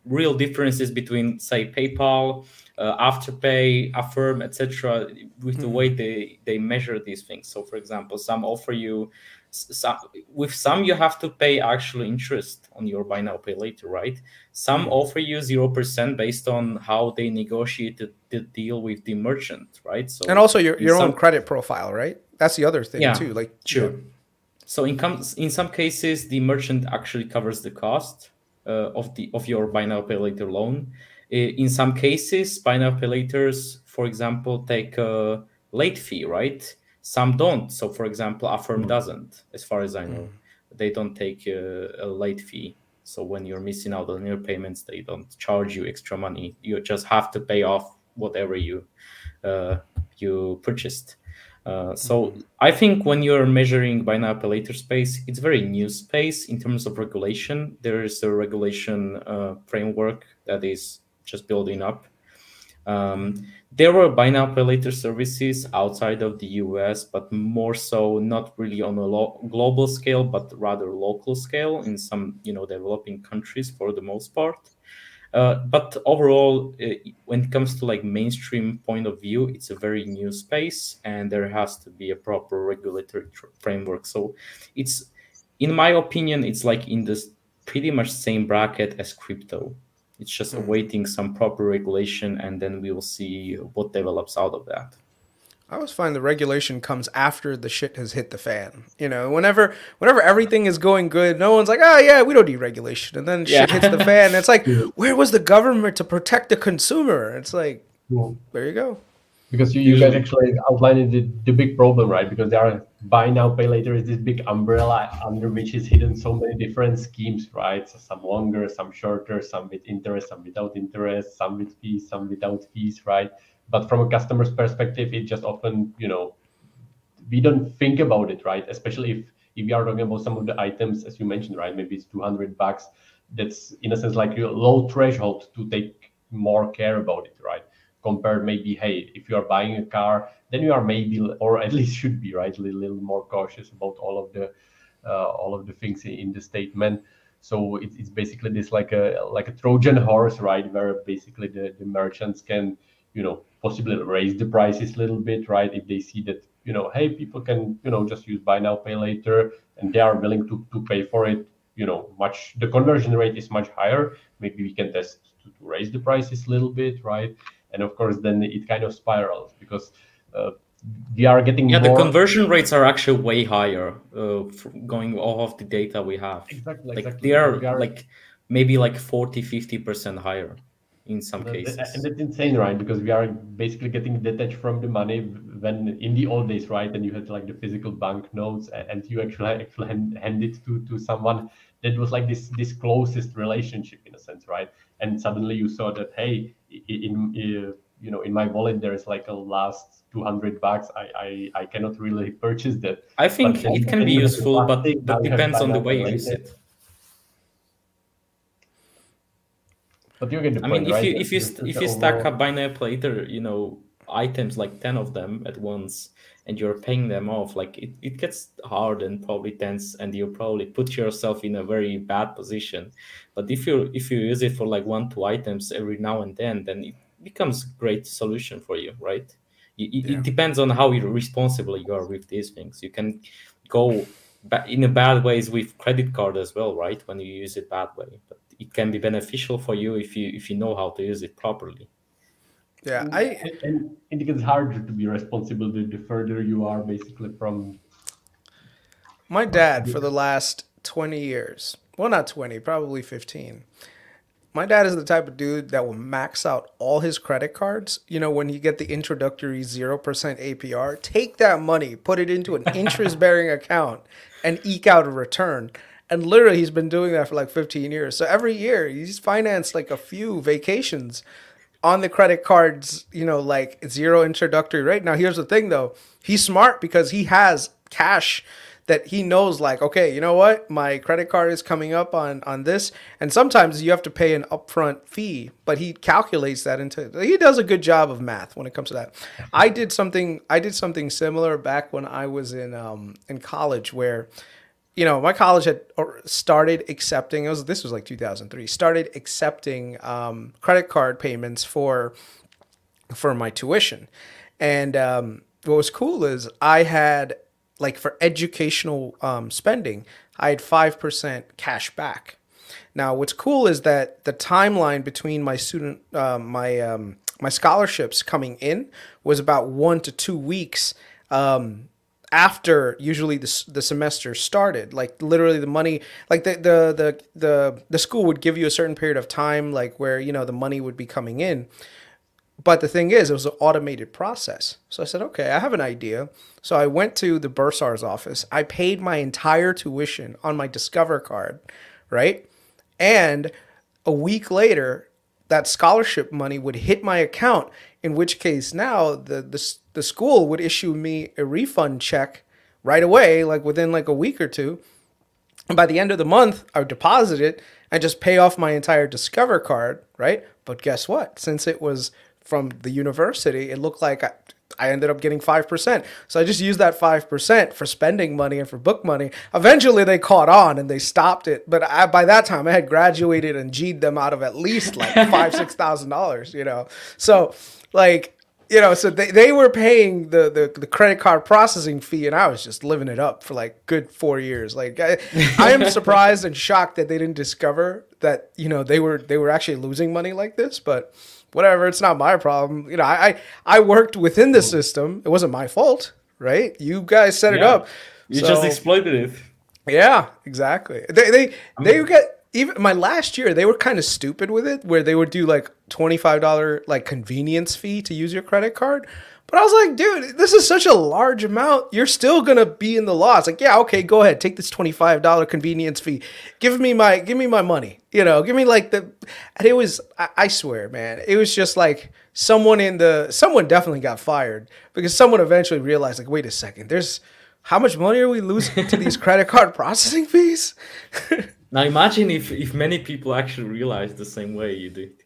real differences between, say, PayPal, uh, afterpay affirm etc with the mm-hmm. way they they measure these things so for example some offer you some, with some you have to pay actual interest on your buy now pay later right some mm-hmm. offer you 0% based on how they negotiated the deal with the merchant right so and also your, your some, own credit profile right that's the other thing yeah, too like sure yeah. so in, com- in some cases the merchant actually covers the cost uh, of the of your buy now pay later loan in some cases, buy now pay laters, for example, take a late fee, right? Some don't. So, for example, a Affirm doesn't, as far as I know. Mm. They don't take a, a, late fee. So when you're missing out on your payments, they don't charge you extra money. You just have to pay off whatever you uh, you purchased. Uh, so mm-hmm. I think when you're measuring buy now pay later space, it's very new space in terms of regulation. There is a regulation uh, framework that is just building up. Um, there were buy now pay later services outside of the US, but more so not really on a lo- global scale, but rather local scale in some you know developing countries for the most part. Uh, but overall, uh, when it comes to like mainstream point of view, it's a very new space, and there has to be a proper regulatory tr- framework. So, it's in my opinion, it's like in this pretty much same bracket as crypto. It's just mm. awaiting some proper regulation, and then we will see what develops out of that. I always find the regulation comes after the shit has hit the fan. You know, whenever whenever everything is going good, no one's like, "Oh yeah, we don't need regulation," and then yeah. shit hits the fan. it's like, where was the government to protect the consumer? It's like, well, there you go because you, you guys actually outlined the, the big problem, right? Because there are buy now, pay later is this big umbrella under which is hidden so many different schemes, right? So some longer, some shorter, some with interest, some without interest, some with fees, some without fees, right? But from a customer's perspective, it just often, you know, we don't think about it, right? Especially if if you are talking about some of the items, as you mentioned, right? Maybe it's 200 bucks. That's in a sense like a low threshold to take more care about it, right? compared maybe hey if you are buying a car then you are maybe or at least should be right a little, little more cautious about all of the uh, all of the things in the statement so it's, it's basically this like a like a trojan horse right where basically the, the merchants can you know possibly raise the prices a little bit right? If they see that you know hey people can you know just use buy now pay later and they are willing to, to pay for it you know much the conversion rate is much higher. Maybe we can test to, to raise the prices a little bit right? And of course then it kind of spirals because uh, we are getting yeah more... the conversion rates are actually way higher uh, going off of the data we have. Exactly like exactly. they are, are, like maybe like 40 50 percent higher in some cases. and that's insane right? Because we are basically getting detached from the money when in the old days right? And you had like the physical bank notes and you actually actually hand, hand it to to someone that was like this this closest relationship in a sense right? And suddenly you saw that hey in, in you know in my wallet there is like a last 200 bucks. I i, I cannot really purchase that. I think it can be useful but that depends on the way you use it but you get the I point, mean, if you if you if you stack up buy now later, you know, items like ten of them at once, and you're paying them off, like it, it gets hard and probably tense, and you probably put yourself in a very bad position. But if you if you use it for like one two items every now and then, then it becomes a great solution for you, right? It, yeah. it depends on how responsible you are with these things. You can go in a bad ways with credit card as well, right? When you use it bad way, but it can be beneficial for you if you if you know how to use it properly. Yeah, I and, and it gets harder to be responsible the, the further you are basically from. My dad, for the last twenty years, well, not twenty, probably fifteen. My dad is the type of dude that will max out all his credit cards. You know, when you get the introductory zero percent APR, take that money, put it into an <laughs> interest-bearing account, and eke out a return. And literally, he's been doing that for like 15 years. So every year, he's financed like a few vacations on the credit cards, you know, like zero introductory rate. Now, here's the thing though he's smart because he has cash that he knows like okay you know what my credit card is coming up on on this and sometimes you have to pay an upfront fee but he calculates that into he does a good job of math when it comes to that i did something i did something similar back when i was in um in college where you know, my college had started accepting. It was this was like 2003. Started accepting um, credit card payments for for my tuition, and um, what was cool is I had like for educational um, spending, I had five percent cash back. Now, what's cool is that the timeline between my student um, my um, my scholarships coming in was about one to two weeks. Um, after usually the, the semester started like literally the money like the, the the the the school would give you a certain period of time like where you know the money would be coming in. But the thing is it was an automated process. So i said okay i have an idea. So i went to the bursar's office. I paid my entire tuition on my discover card right? And a week later that scholarship money would hit my account in which case now the, the, the school would issue me a refund check right away, like within like a week or two. And by the end of the month, I would deposit it and just pay off my entire Discover card, right? But guess what? Since it was from the university, it looked like I, I ended up getting 5%. So I just used that 5% for spending money and for book money. Eventually they caught on and they stopped it. But I, by that time I had graduated and G'd them out of at least like five, $6,000, you know? So like you know, so they, they were paying the, the, the credit card processing fee, and I was just living it up for like good four years. Like I, I am <laughs> surprised and shocked that they didn't discover that you know they were they were actually losing money like this. But whatever, it's not my problem. You know, I I, I worked within the system. It wasn't my fault, right? You guys set yeah. it up. You so, just exploited it. Yeah, exactly. They they I mean, they get even my last year they were kind of stupid with it where they would do like $25 like convenience fee to use your credit card. But i was like dude this is such a large amount. You're still gonna be in the loss. Like yeah okay go ahead. Take this $25 convenience fee. Give me my give me my money you know? Give me like the and it was I, I swear man it was just like someone in the someone definitely got fired because someone eventually realized like wait a second there's how much money are we losing to these <laughs> credit card processing fees <laughs> Now imagine if if many people actually realized the same way you did.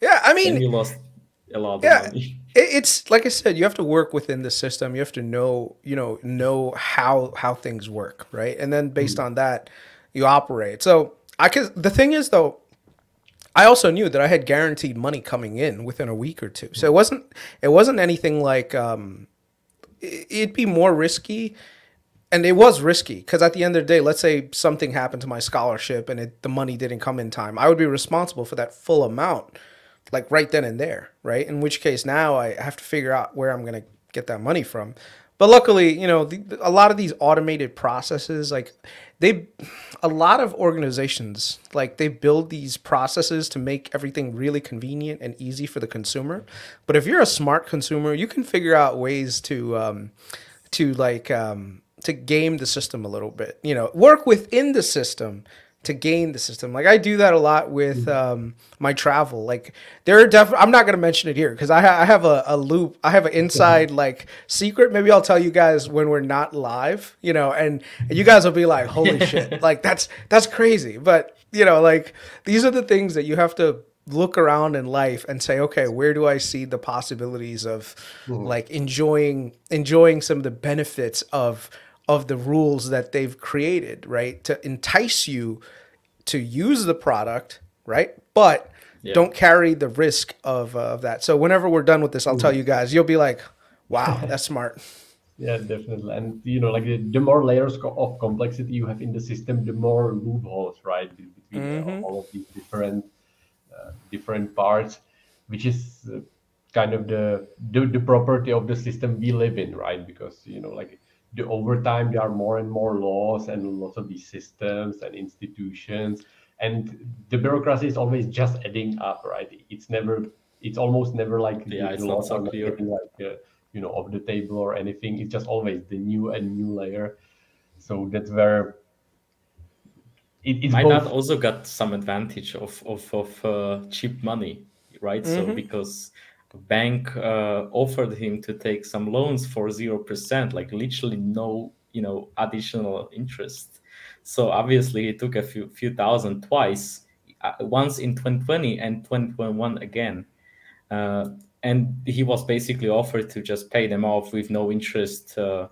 Yeah, I mean, then you lost a lot yeah, of money. <laughs> It's like I said, you have to work within the system. You have to know, you know, know how how things work, right? And then based mm. on that, you operate. So I could. The thing is, though, I also knew that I had guaranteed money coming in within a week or two. So it wasn't it wasn't anything like um, it'd be more risky and it was risky because at the end of the day, let's say something happened to my scholarship and it, the money didn't come in time, I would be responsible for that full amount, like right then and there, right? In which case, now I have to figure out where I'm gonna get that money from. But luckily, you know, the, a lot of these automated processes, like they, a lot of organizations, like they build these processes to make everything really convenient and easy for the consumer. But if you're a smart consumer, you can figure out ways to, um, to like, um, to game the system a little bit. You know, work within the system to game the system. Like I do that a lot with mm-hmm. um, my travel. Like there are definitely, I'm not going to mention it here because I, ha- I have a, a, loop. I have an inside like secret. Maybe I'll tell you guys when we're not live, you know, and, and you guys will be like, holy <laughs> shit, like that's, that's crazy. But you know, like these are the things that you have to look around in life and say okay where do i see the possibilities of mm-hmm. like enjoying enjoying some of the benefits of of the rules that they've created, right? To entice you to use the product, right? But yeah. don't carry the risk of, uh, of that. So whenever we're done with this, I'll tell you guys, you'll be like, wow, <laughs> that's smart. Yeah, definitely. And you know, like the, the more layers of complexity you have in the system, the more loopholes, right, between mm-hmm. all of these different uh, different parts, which is uh, kind of the, the the property of the system we live in, right? Because you know, like the over time, there are more and more laws and lots of these systems and institutions, and the bureaucracy is always just adding up, right? It's never, it's almost never like yeah, the it's not so clear. Like, uh, you know off the table or anything it's just always the new and new layer so that's where it, might both... also got some advantage of of, of uh, cheap money right mm-hmm. so because bank uh, offered him to take some loans for 0% like literally no you know additional interest so obviously he took a few few thousand twice uh, once in 2020 and 2021 again uh, and he was basically offered to just pay them off with no interest uh,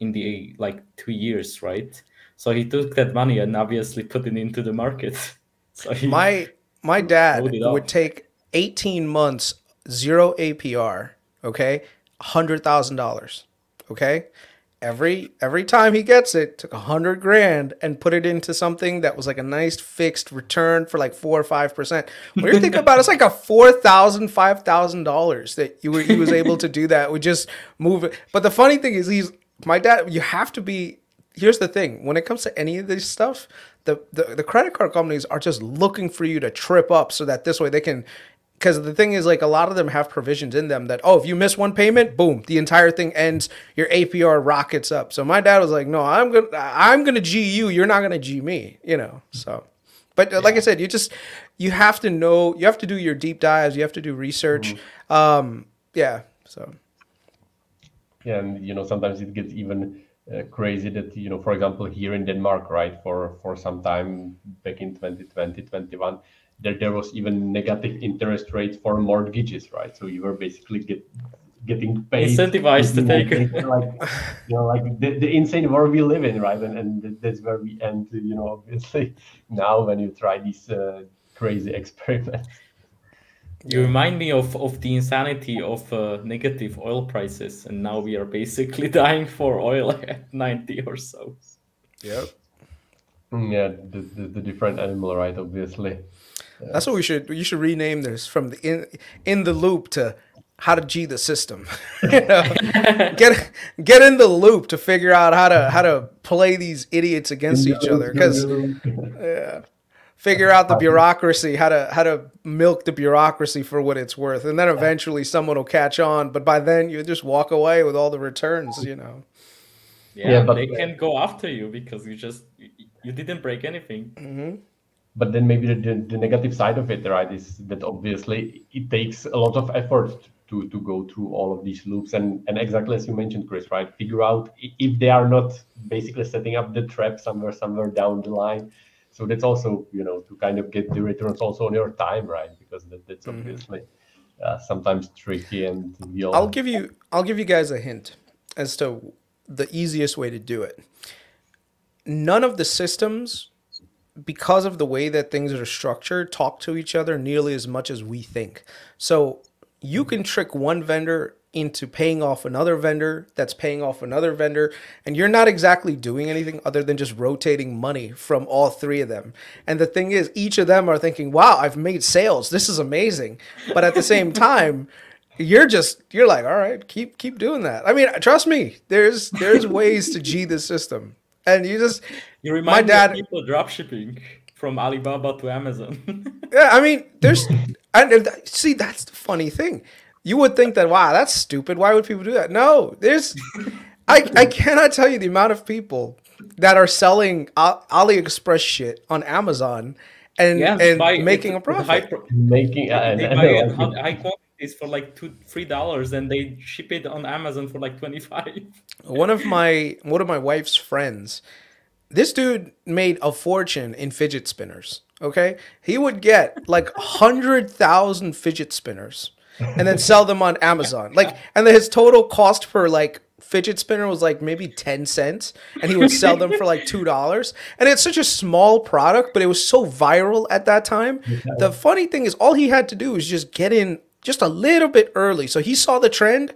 in the like two years, right? So he took that money and obviously put it into the market. <laughs> so my my dad would take 18 months zero APR, okay, hundred thousand dollars, okay, every every time he gets it took a hundred grand and put it into something that was like a nice fixed return for like four or five percent. What when you think <laughs> about it? It's like a four thousand five thousand dollars that you were he was able to do that we just move it. But the funny thing is he's my dad you have to be here's the thing. When it comes to any of this stuff the, the, the credit card companies are just looking for you to trip up so that this way they can because the thing is like a lot of them have provisions in them that oh if you miss one payment boom the entire thing ends your apr rockets up so my dad was like no i'm gonna i'm gonna g you you're not gonna g me you know so but yeah. like i said you just you have to know you have to do your deep dives you have to do research mm-hmm. um yeah so yeah and you know sometimes it gets even uh, crazy that you know for example here in denmark right for for some time back in 2020 21 there, there was even negative interest rates for mortgages, right? So you were basically get, getting paid incentivized to take <laughs> it. like you know like the, the insane world we live in right? And, and that's where we end you know obviously <laughs> now when you try these uh, crazy <laughs> experiments. You remind me of, of the insanity of uh, negative oil prices and now we are basically dying for oil at 90 or so. Yep. Mm, yeah the, the, the different animal right obviously that's what we should. You should rename this from the in in the loop to how to G the system. <laughs> you know, <laughs> get get in the loop to figure out how to how to play these idiots against each other. Because yeah, figure out the bureaucracy, how to how to milk the bureaucracy for what it's worth, and then eventually someone will catch on. But by then you just walk away with all the returns. You know. Yeah, yeah but they can go after you because you just you didn't break anything. Mm-hmm but then maybe the, the, the, negative side of it right is that obviously it takes a lot of effort to to go through all of these loops. And and exactly as you mentioned Kris right figure out if they are not basically setting up the trap somewhere somewhere down the line. So that's also you know to kind of get the returns also on your time right because that, that's mm-hmm. obviously uh, sometimes tricky and all... i'll give you i'll give you guys a hint as to the easiest way to do it. None of the systems because of the way that things are structured, talk to each other nearly as much as we think. So you can trick one vendor into paying off another vendor that's paying off another vendor and you're not exactly doing anything other than just rotating money from all three of them. And the thing is each of them are thinking wow i've made sales. This is amazing. But at the same <laughs> time you're just you're like all right keep keep doing that. I mean trust me there's there's ways to g the system. And you just you remind my dad people drop shipping from Alibaba to Amazon. <laughs> yeah, I mean, there's and see that's the funny thing. You would think that wow, that's stupid. Why would people do that? No, there's I I cannot tell you the amount of people that are selling AliExpress shit on Amazon and yeah, and buy, making a profit. Pro- making uh, they buy it high quantities for like two three dollars and they ship it on Amazon for like twenty five. one of my one of my wife's friends this dude made a fortune in fidget spinners. Okay, he would get like <laughs> hundred thousand fidget spinners and then <laughs> sell them on Amazon. Like, and then his total cost per like fidget spinner was like maybe 10 cents and he would sell them for like $2 and it's such a small product but it was so viral at that time. The funny thing is all he had to do was just get in just a little bit early. So he saw the trend.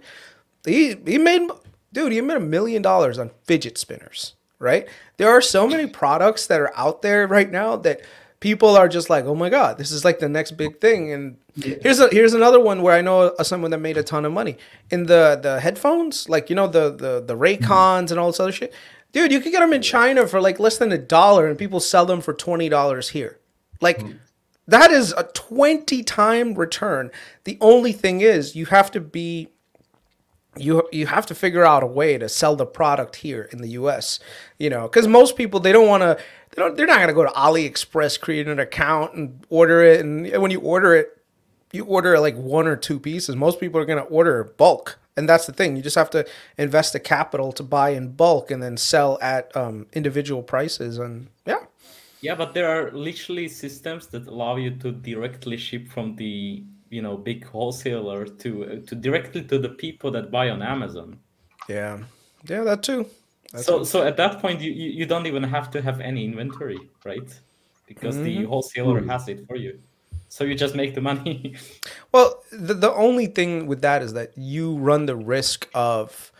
He he made dude, he made a million dollars on fidget spinners, right? There are so many products that are out there right now that people are just like, oh my god, this is like the next big thing. And yeah. here's a here's another one where I know someone that made a ton of money in the the headphones, like you know the the the Raycons mm-hmm. and all this other shit. Dude, you could get them in China for like less than a dollar, and people sell them for twenty dollars here. Like. Mm-hmm. That is a 20 time return. The only thing is you have to be you you have to figure out a way to sell the product here in the US, you know, cuz most people they don't want to they don't they're not going to go to AliExpress create an account and order it and when you order it you order like one or two pieces. Most people are going to order bulk. And that's the thing. You just have to invest the capital to buy in bulk and then sell at um, individual prices and yeah. Yeah, but there are literally systems that allow you to directly ship from the you know big wholesaler to to directly to the people that buy on Amazon. Yeah, yeah, that too. That's so so at that point you, you don't even have to have any inventory, right? Because mm-hmm. the wholesaler mm-hmm. has it for you. So you just make the money. <laughs> well, the the only thing with that is that you run the risk of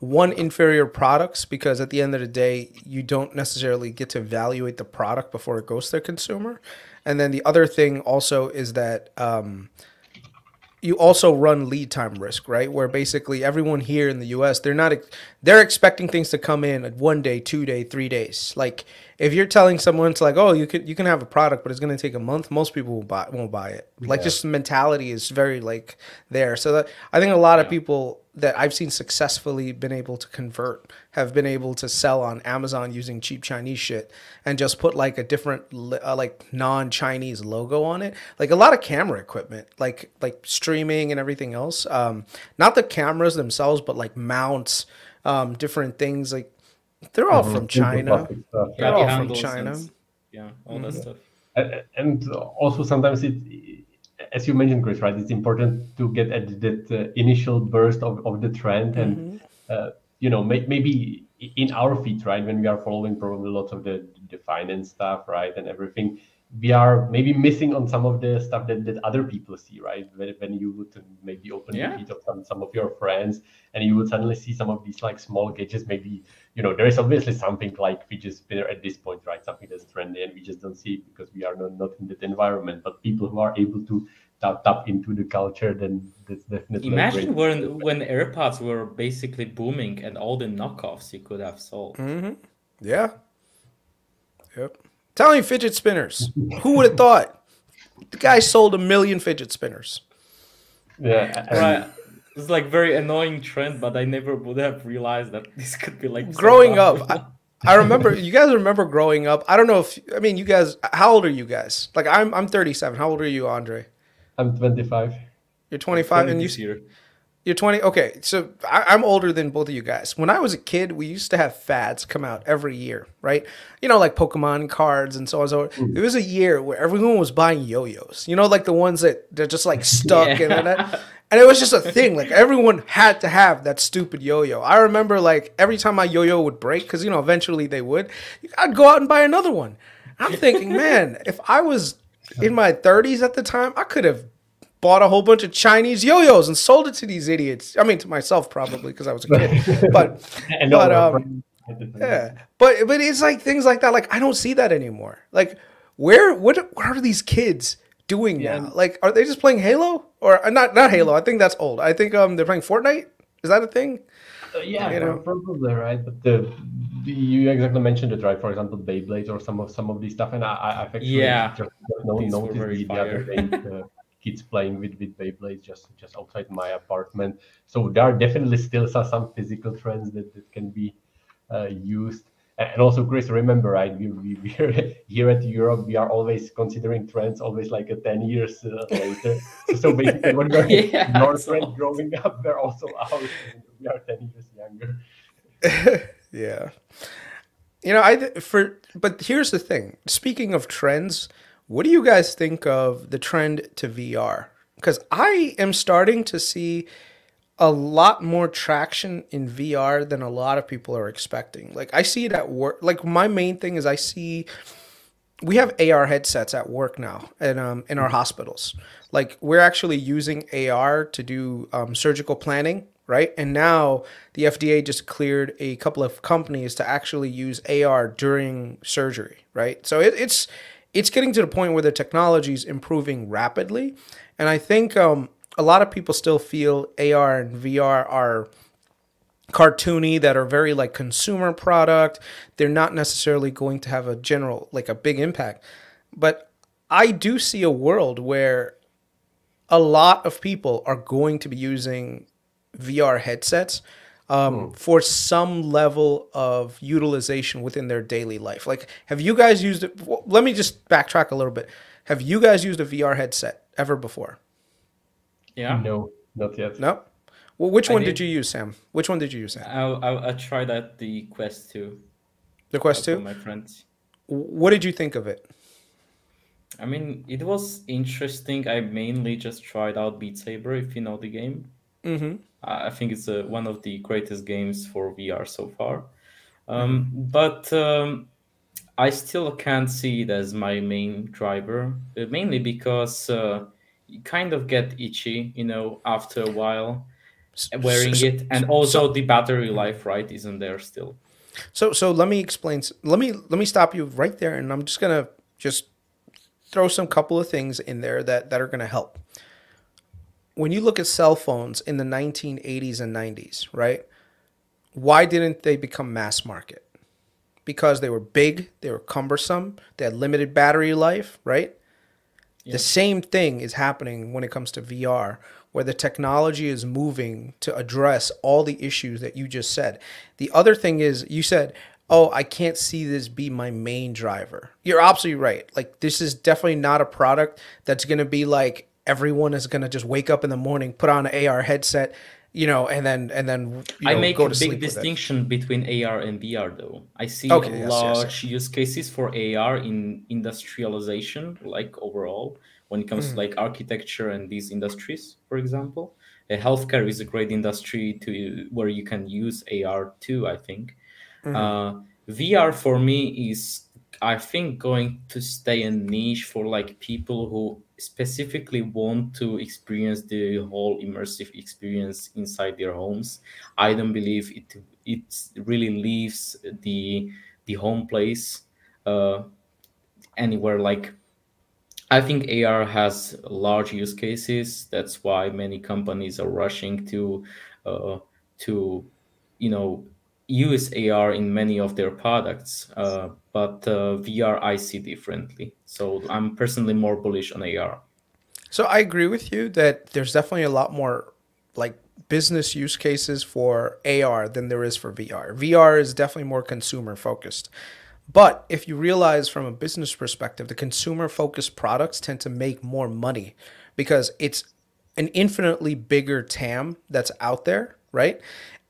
one inferior products because at the end of the day you don't necessarily get to evaluate the product before it goes to the consumer and then the other thing also is that um, you also run lead time risk, right? Where basically everyone here in the U.S. they're not they're expecting things to come in at one day, two day, three days. Like if you're telling someone to like, oh, you can you can have a product, but it's going to take a month, most people will buy won't buy it. Like yeah. just mentality is very like there. So that I think a lot yeah. of people that I've seen successfully been able to convert have been able to sell on Amazon using cheap Chinese shit and just put like a different uh, like non-Chinese logo on it. Like a lot of camera equipment, like like streaming and everything else. Um, not the cameras themselves, but like mounts, um, different things. Like they're all mm-hmm. from China. They're all from China. yeah, all mm-hmm. that stuff. And also sometimes it as you mentioned, Kris, right? It's important to get at that uh, initial burst of, of the trend, and mm-hmm. uh, you know, may, maybe in our feed, right, when we are following probably lots of the the finance stuff, right, and everything, we are maybe missing on some of the stuff that, that other people see, right? When, when you would maybe open yeah. the feed of some, some of your friends and you would suddenly see some of these like small gadgets, maybe, you know, there is obviously something like fidget spinner at this point, right? Something that's trendy and we just don't see it because we are not, not in that environment. But people who are able to tap, tap into the culture, then that's definitely Imagine when, when AirPods were basically booming and all the knockoffs you could have sold. Mm-hmm. Yeah. Yep. Telling fidget spinners. Who would have thought? The guy sold a million fidget spinners. Yeah. Right. It's like very annoying trend, but I never would have realized that this could be like growing so up. I, I remember you guys remember growing up. I don't know if I mean you guys. How old are you guys? Like I'm I'm 37. How old are you, Andre? I'm 25. You're 25, and you. You're 20. Okay, so I, am older than both of you guys. When I was a kid, we used to have fads come out every year, right? You know, like Pokemon cards and so on. So mm. there was a year where everyone was buying yo-yos. You know, like the ones that they're just like stuck yeah. and that. And it was just a thing. Like everyone had to have that stupid yo-yo. I remember like every time my yo-yo would break, because you know eventually they would, I'd go out and buy another one. I'm thinking, <laughs> man, if I was in my 30s at the time, I could have bought a whole bunch of Chinese yo-yos and sold it to these idiots. I mean, to myself probably because I was a kid. <laughs> but <laughs> but um, yeah, but but it's like things like that. Like I don't see that anymore. Like where what what are these kids doing yeah. now? Like are they just playing Halo or uh, not not Halo? I think that's old. I think um they're playing Fortnite. Is that a thing? Uh, yeah, you know? probably right. But the, the, you exactly mentioned it right. For example, Beyblades or some of some of these stuff, and I, I've actually yeah. just noticed the, the other day. <laughs> Kids playing with with Beyblades just just outside my apartment. So there are definitely still some physical trends that, that can be uh, used. And also, Kris, remember, right? We, we, <laughs> we're here at Europe. We are always considering trends, always like a ten years uh, later. <laughs> so, so basically, when we're yeah, <laughs> your growing up, we're also out. We are ten years younger. yeah, you know, I for but here's the thing. Speaking of trends, what do you guys think of the trend to VR? Because I am starting to see a lot more traction in VR than a lot of people are expecting. Like I see it at work. Like my main thing is I see we have AR headsets at work now and um, in our hospitals. Like we're actually using AR to do um, surgical planning right? And now the FDA just cleared a couple of companies to actually use AR during surgery, right? So it, it's it's getting to the point where the technology is improving rapidly, and I think um, a lot of people still feel AR and VR are cartoony that are very like consumer product. They're not necessarily going to have a general like a big impact. But i do see a world where a lot of people are going to be using VR headsets um, mm. for some level of utilization within their daily life. Like, have you guys used it? Well, let me just backtrack a little bit. Have you guys used a VR headset ever before? Yeah. No, not yet. No. Well, which I one did. did. you use, Sam? Which one did you use, Sam? I I, I tried at the Quest 2. The Quest 2? My friends. What did you think of it? I mean, it was interesting. I mainly just tried out Beat Saber, if you know the game. Mm-hmm. I think it's uh, one of the greatest games for VR so far. Um, mm-hmm. But um, I still can't see it as my main driver, uh, mainly because uh, you kind of get itchy, you know, after a while wearing so, it, and also so, the battery life, right, isn't there still. So, so let me explain. Let me let me stop you right there, and I'm just gonna just throw some couple of things in there that that are gonna help when you look at cell phones in the 1980s and 90s, right? Why didn't they become mass market? Because they were big, they were cumbersome, they had limited battery life, right? The same thing is happening when it comes to VR, where the technology is moving to address all the issues that you just said. The other thing is, you said, oh, I can't see this be my main driver. You're absolutely right. Like, this is definitely not a product that's going to be like everyone is going to just wake up in the morning, put on an AR headset, you know, and then and then you know, I make a big distinction between AR and VR though. I see okay, yes, large yes, yes. use cases for AR in industrialization, like overall, when it comes mm. to like architecture and these industries, for example. Uh, healthcare is a great industry to where you can use AR too. I think mm. uh, VR for me is I think going to stay a niche for like people who specifically want to experience the whole immersive experience inside their homes. I don't believe it it really leaves the the home place uh, anywhere like I think AR has large use cases. That's why many companies are rushing to uh, to you know use AR in many of their products, uh, but uh, VR I see differently. So I'm personally more bullish on AR. So I agree with you that there's definitely a lot more like business use cases for AR than there is for VR. VR is definitely more consumer focused. But if you realize from a business perspective, the consumer focused products tend to make more money because it's an infinitely bigger TAM that's out there, right?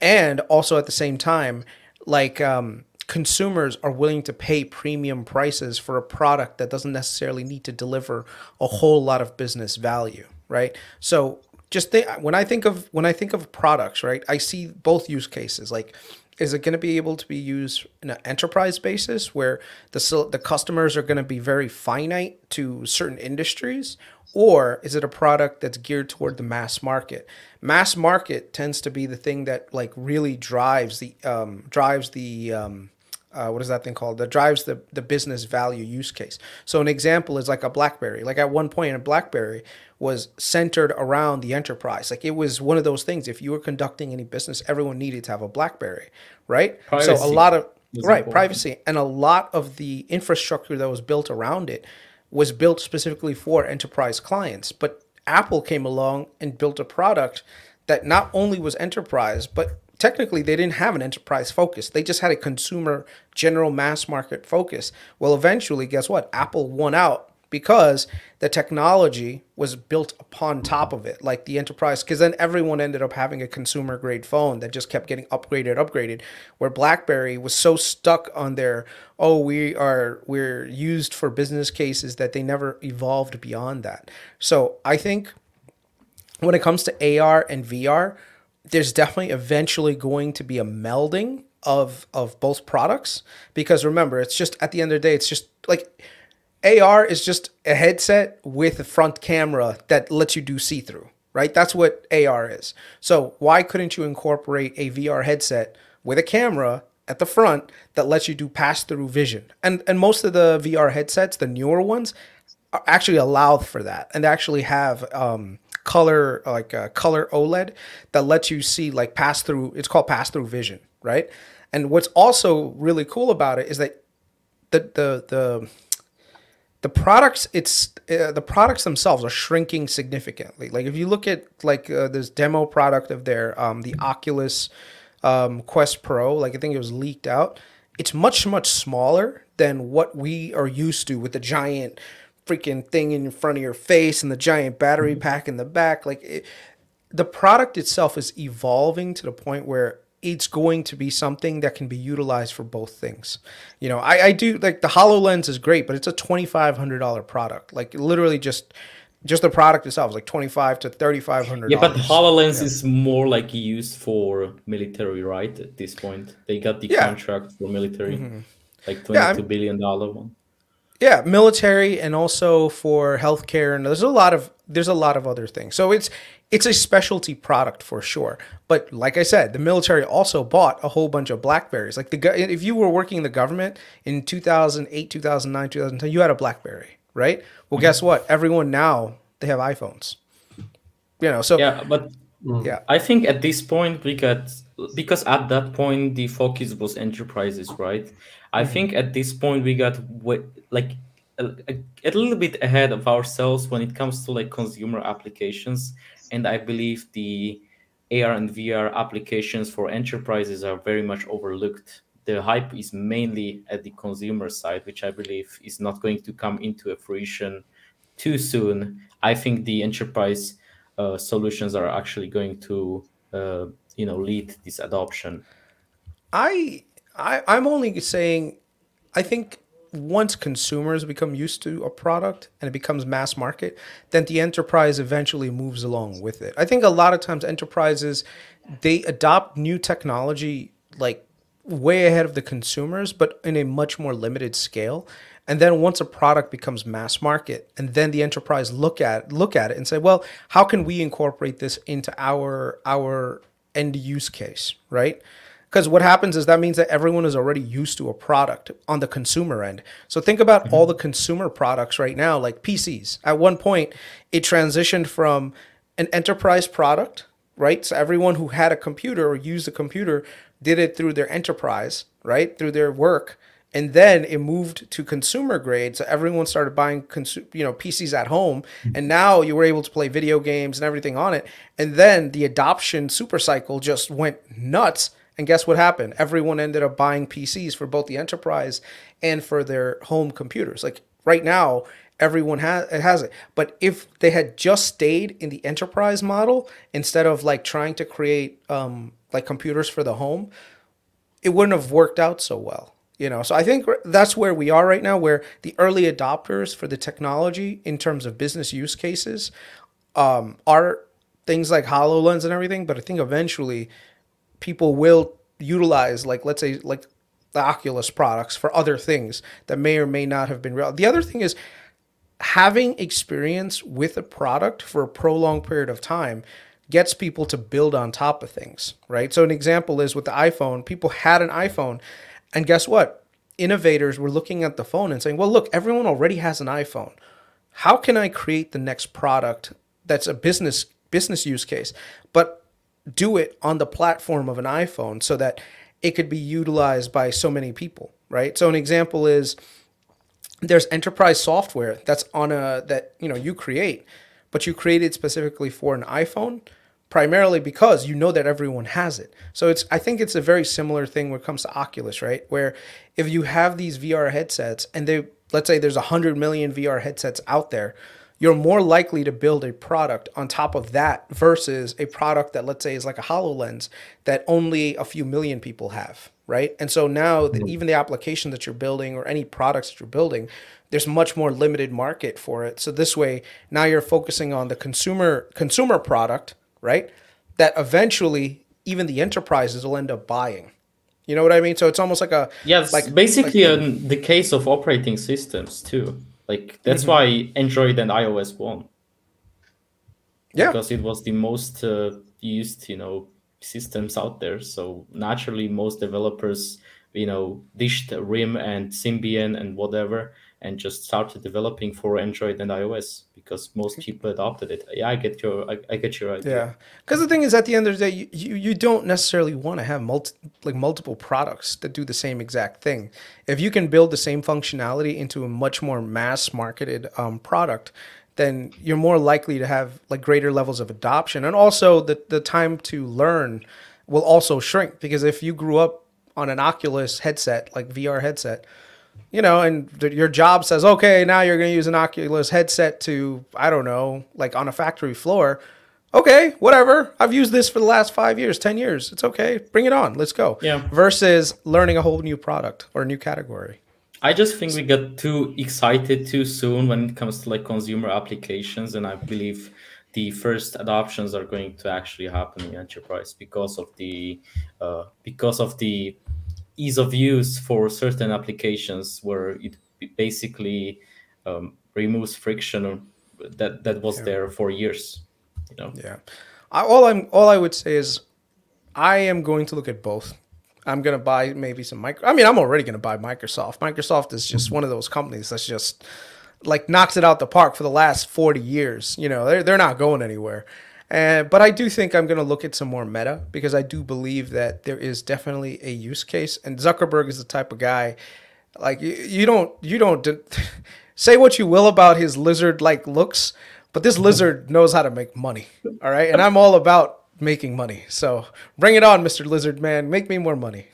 and also at the same time like um, consumers are willing to pay premium prices for a product that doesn't necessarily need to deliver a whole lot of business value right? So just think when i think of when i think of products right i see both use cases. Like is it going to be able to be used in an enterprise basis where the the customers are going to be very finite to certain industries? Or is it a product that's geared toward the mass market? Mass market tends to be the thing that like really drives the um, drives the um, uh, what is that thing called? That drives the the business value use case. So an example is like a blackberry. Like at one point a blackberry was centered around the enterprise. Like it was one of those things. If you were conducting any business everyone needed to have a blackberry right? Privacy so a lot of right important. privacy. And a lot of the infrastructure that was built around it was built specifically for enterprise clients. But Apple came along and built a product that not only was enterprise, but technically they didn't have an enterprise focus. They just had a consumer general mass market focus. Well, eventually, guess what? Apple won out because the technology was built upon top of it, like the enterprise. Because then everyone ended up having a consumer grade phone that just kept getting upgraded, upgraded. Where BlackBerry was so stuck on their oh we are we're used for business cases that they never evolved beyond that. So I think when it comes to AR and VR, there's definitely eventually going to be a melding of of both products because remember it's just at the end of the day it's just like AR is just a headset with a front camera that lets you do see through, right? That's what AR is. So why couldn't you incorporate a VR headset with a camera at the front that lets you do pass-through vision? And and most of the VR headsets, the newer ones, actually allow for that and actually have um, color like a color OLED that lets you see like pass through. It's called pass through vision, right? And what's also really cool about it is that the the the the products it's uh, the products themselves are shrinking significantly like if you look at like uh, this demo product of their um, the oculus um, quest pro like i think it was leaked out it's much much smaller than what we are used to with the giant freaking thing in front of your face and the giant battery mm-hmm. pack in the back like it, the product itself is evolving to the point where it's going to be something that can be utilized for both things. You know, I, I do like the HoloLens is great, but it's a twenty five hundred dollar product. Like literally just just the product itself is like twenty five to thirty five hundred. Yeah, but HoloLens yeah. is more like used for military, right? At this point, they got the yeah. contract for military, mm-hmm. like twenty two yeah, billion dollar one. Yeah, military and also for healthcare, and there's a lot of there's a lot of other things. So it's it's a specialty product for sure. But like I said, the military also bought a whole bunch of Blackberries. Like the if you were working in the government in 2008, 2009, 2010, you had a Blackberry, right? Well, mm-hmm. guess what? Everyone now they have iPhones. You know, so yeah, but yeah, I think at this point because because at that point the focus was enterprises, right? I mm-hmm. think at this point we got like a, a, little bit ahead of ourselves when it comes to like consumer applications and I believe the AR and VR applications for enterprises are very much overlooked. The hype is mainly at the consumer side, which I believe is not going to come into a fruition too soon. I think the enterprise uh, solutions are actually going to, uh, you know, lead this adoption. I, I I'm only saying, I think once consumers become used to a product and it becomes mass market, then the enterprise eventually moves along with it. I think a lot of times enterprises they adopt new technology like way ahead of the consumers, but in a much more limited scale. And then once a product becomes mass market, and then the enterprise look at look at it and say, well, how can we incorporate this into our our end use case, right? Because what happens is that means that everyone is already used to a product on the consumer end. So think about mm-hmm. all the consumer products right now, like PCs. At one point, it transitioned from an enterprise product, right? So everyone who had a computer or used a computer did it through their enterprise, right? Through their work. And then it moved to consumer grade. So everyone started buying consu- you know, PCs at home. Mm-hmm. And now you were able to play video games and everything on it. And then the adoption super cycle just went nuts and guess what happened? Everyone ended up buying PCs for both the enterprise and for their home computers. Like right now, everyone has it has it. But if they had just stayed in the enterprise model instead of like trying to create um, like computers for the home, it wouldn't have worked out so well. You know, so I think that's where we are right now, where the early adopters for the technology in terms of business use cases um, are things like HoloLens and everything. But I think eventually people will utilize like let's say like the Oculus products for other things that may or may not have been real. The other thing is having experience with a product for a prolonged period of time gets people to build on top of things, right? So an example is with the iPhone, people had an iPhone and guess what? Innovators were looking at the phone and saying, "Well, look, everyone already has an iPhone. How can I create the next product that's a business business use case, but do it on the platform of an iPhone so that it could be utilized by so many people, right? So an example is there's enterprise software that's on a that you know you create, but you create it specifically for an iPhone primarily because you know that everyone has it. So it's I think it's a very similar thing when it comes to Oculus, right? Where if you have these VR headsets and they let's say there's 100 million VR headsets out there, you're more likely to build a product on top of that versus a product that let's say is like a HoloLens that only a few million people have, right? And so now the, mm-hmm. even the application that you're building or any products that you're building, there's much more limited market for it. So this way, now you're focusing on the consumer consumer product, right? That eventually even the enterprises will end up buying. You know what I mean? So it's almost like a yeah, like basically like, in the case of operating systems too. Like that's mm-hmm. why Android and iOS won. yeah. because it was the most uh, used, you know, systems out there. So naturally, most developers, you know, dished RIM and Symbian and whatever, and just started developing for Android and iOS because most people adopted it. Yeah, I get your, I, I get your idea. Yeah, because the thing is, at the end of the day, you, you, you don't necessarily want to have multi, like multiple products that do the same exact thing. If you can build the same functionality into a much more mass marketed um, product, then you're more likely to have like greater levels of adoption, and also the the time to learn will also shrink because if you grew up on an Oculus headset, like VR headset you know, and your job says, okay, now you're going to use an Oculus headset to, I don't know, like on a factory floor. Okay, whatever. I've used this for the last five years, 10 years. It's okay. Bring it on. Let's go. Yeah. Versus learning a whole new product or a new category. I just think we got too excited too soon when it comes to like consumer applications. And I believe the first adoptions are going to actually happen in enterprise because of the uh, because of the ease of use for certain applications where it basically um, removes friction that that was yeah. there for years you know? Yeah. I, all i'm all i would say is i am going to look at both. I'm going to buy maybe some micro i mean i'm already going to buy microsoft. Microsoft is just mm-hmm. one of those companies that's just like knocks it out the park for the last 40 years you know? They're, they're not going anywhere and, but I do think I'm going to look at some more meta because I do believe that there is definitely a use case. And Zuckerberg is the type of guy, like you, you don't you don't <laughs> say what you will about his lizard like looks, but this mm-hmm. lizard knows how to make money. All right, and I'm all about making money. So bring it on, Mr. Lizard Man. Make me more money.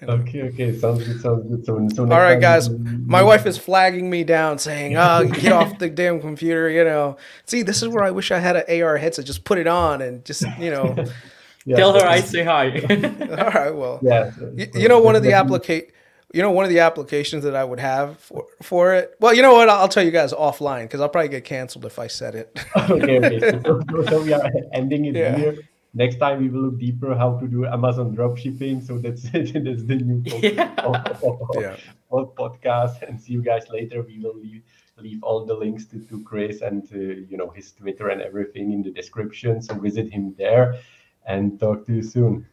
Okay, okay, sounds good, sounds good. So, so all right, guys, my wife is flagging me down, saying, "Oh, <laughs> get off the damn computer." You know, see, this is where I wish I had an AR headset. Just put it on and just, you know, <laughs> yeah, tell her I say hi. <laughs> all right, well, yeah. You, you know, one of the applicate, you know, one of the applications that I would have for for it. Well, you know what? I'll tell you guys offline because I'll probably get canceled if I said it. okay, okay. So, so, we are ending it yeah. here next time we will look deeper how to do Amazon dropshipping. So that's <laughs> it. that's the new yeah. yeah. podcast. And see you guys later. We will leave leave all the links to, to Kris and to, you know his Twitter and everything in the description. So visit him there and talk to you soon.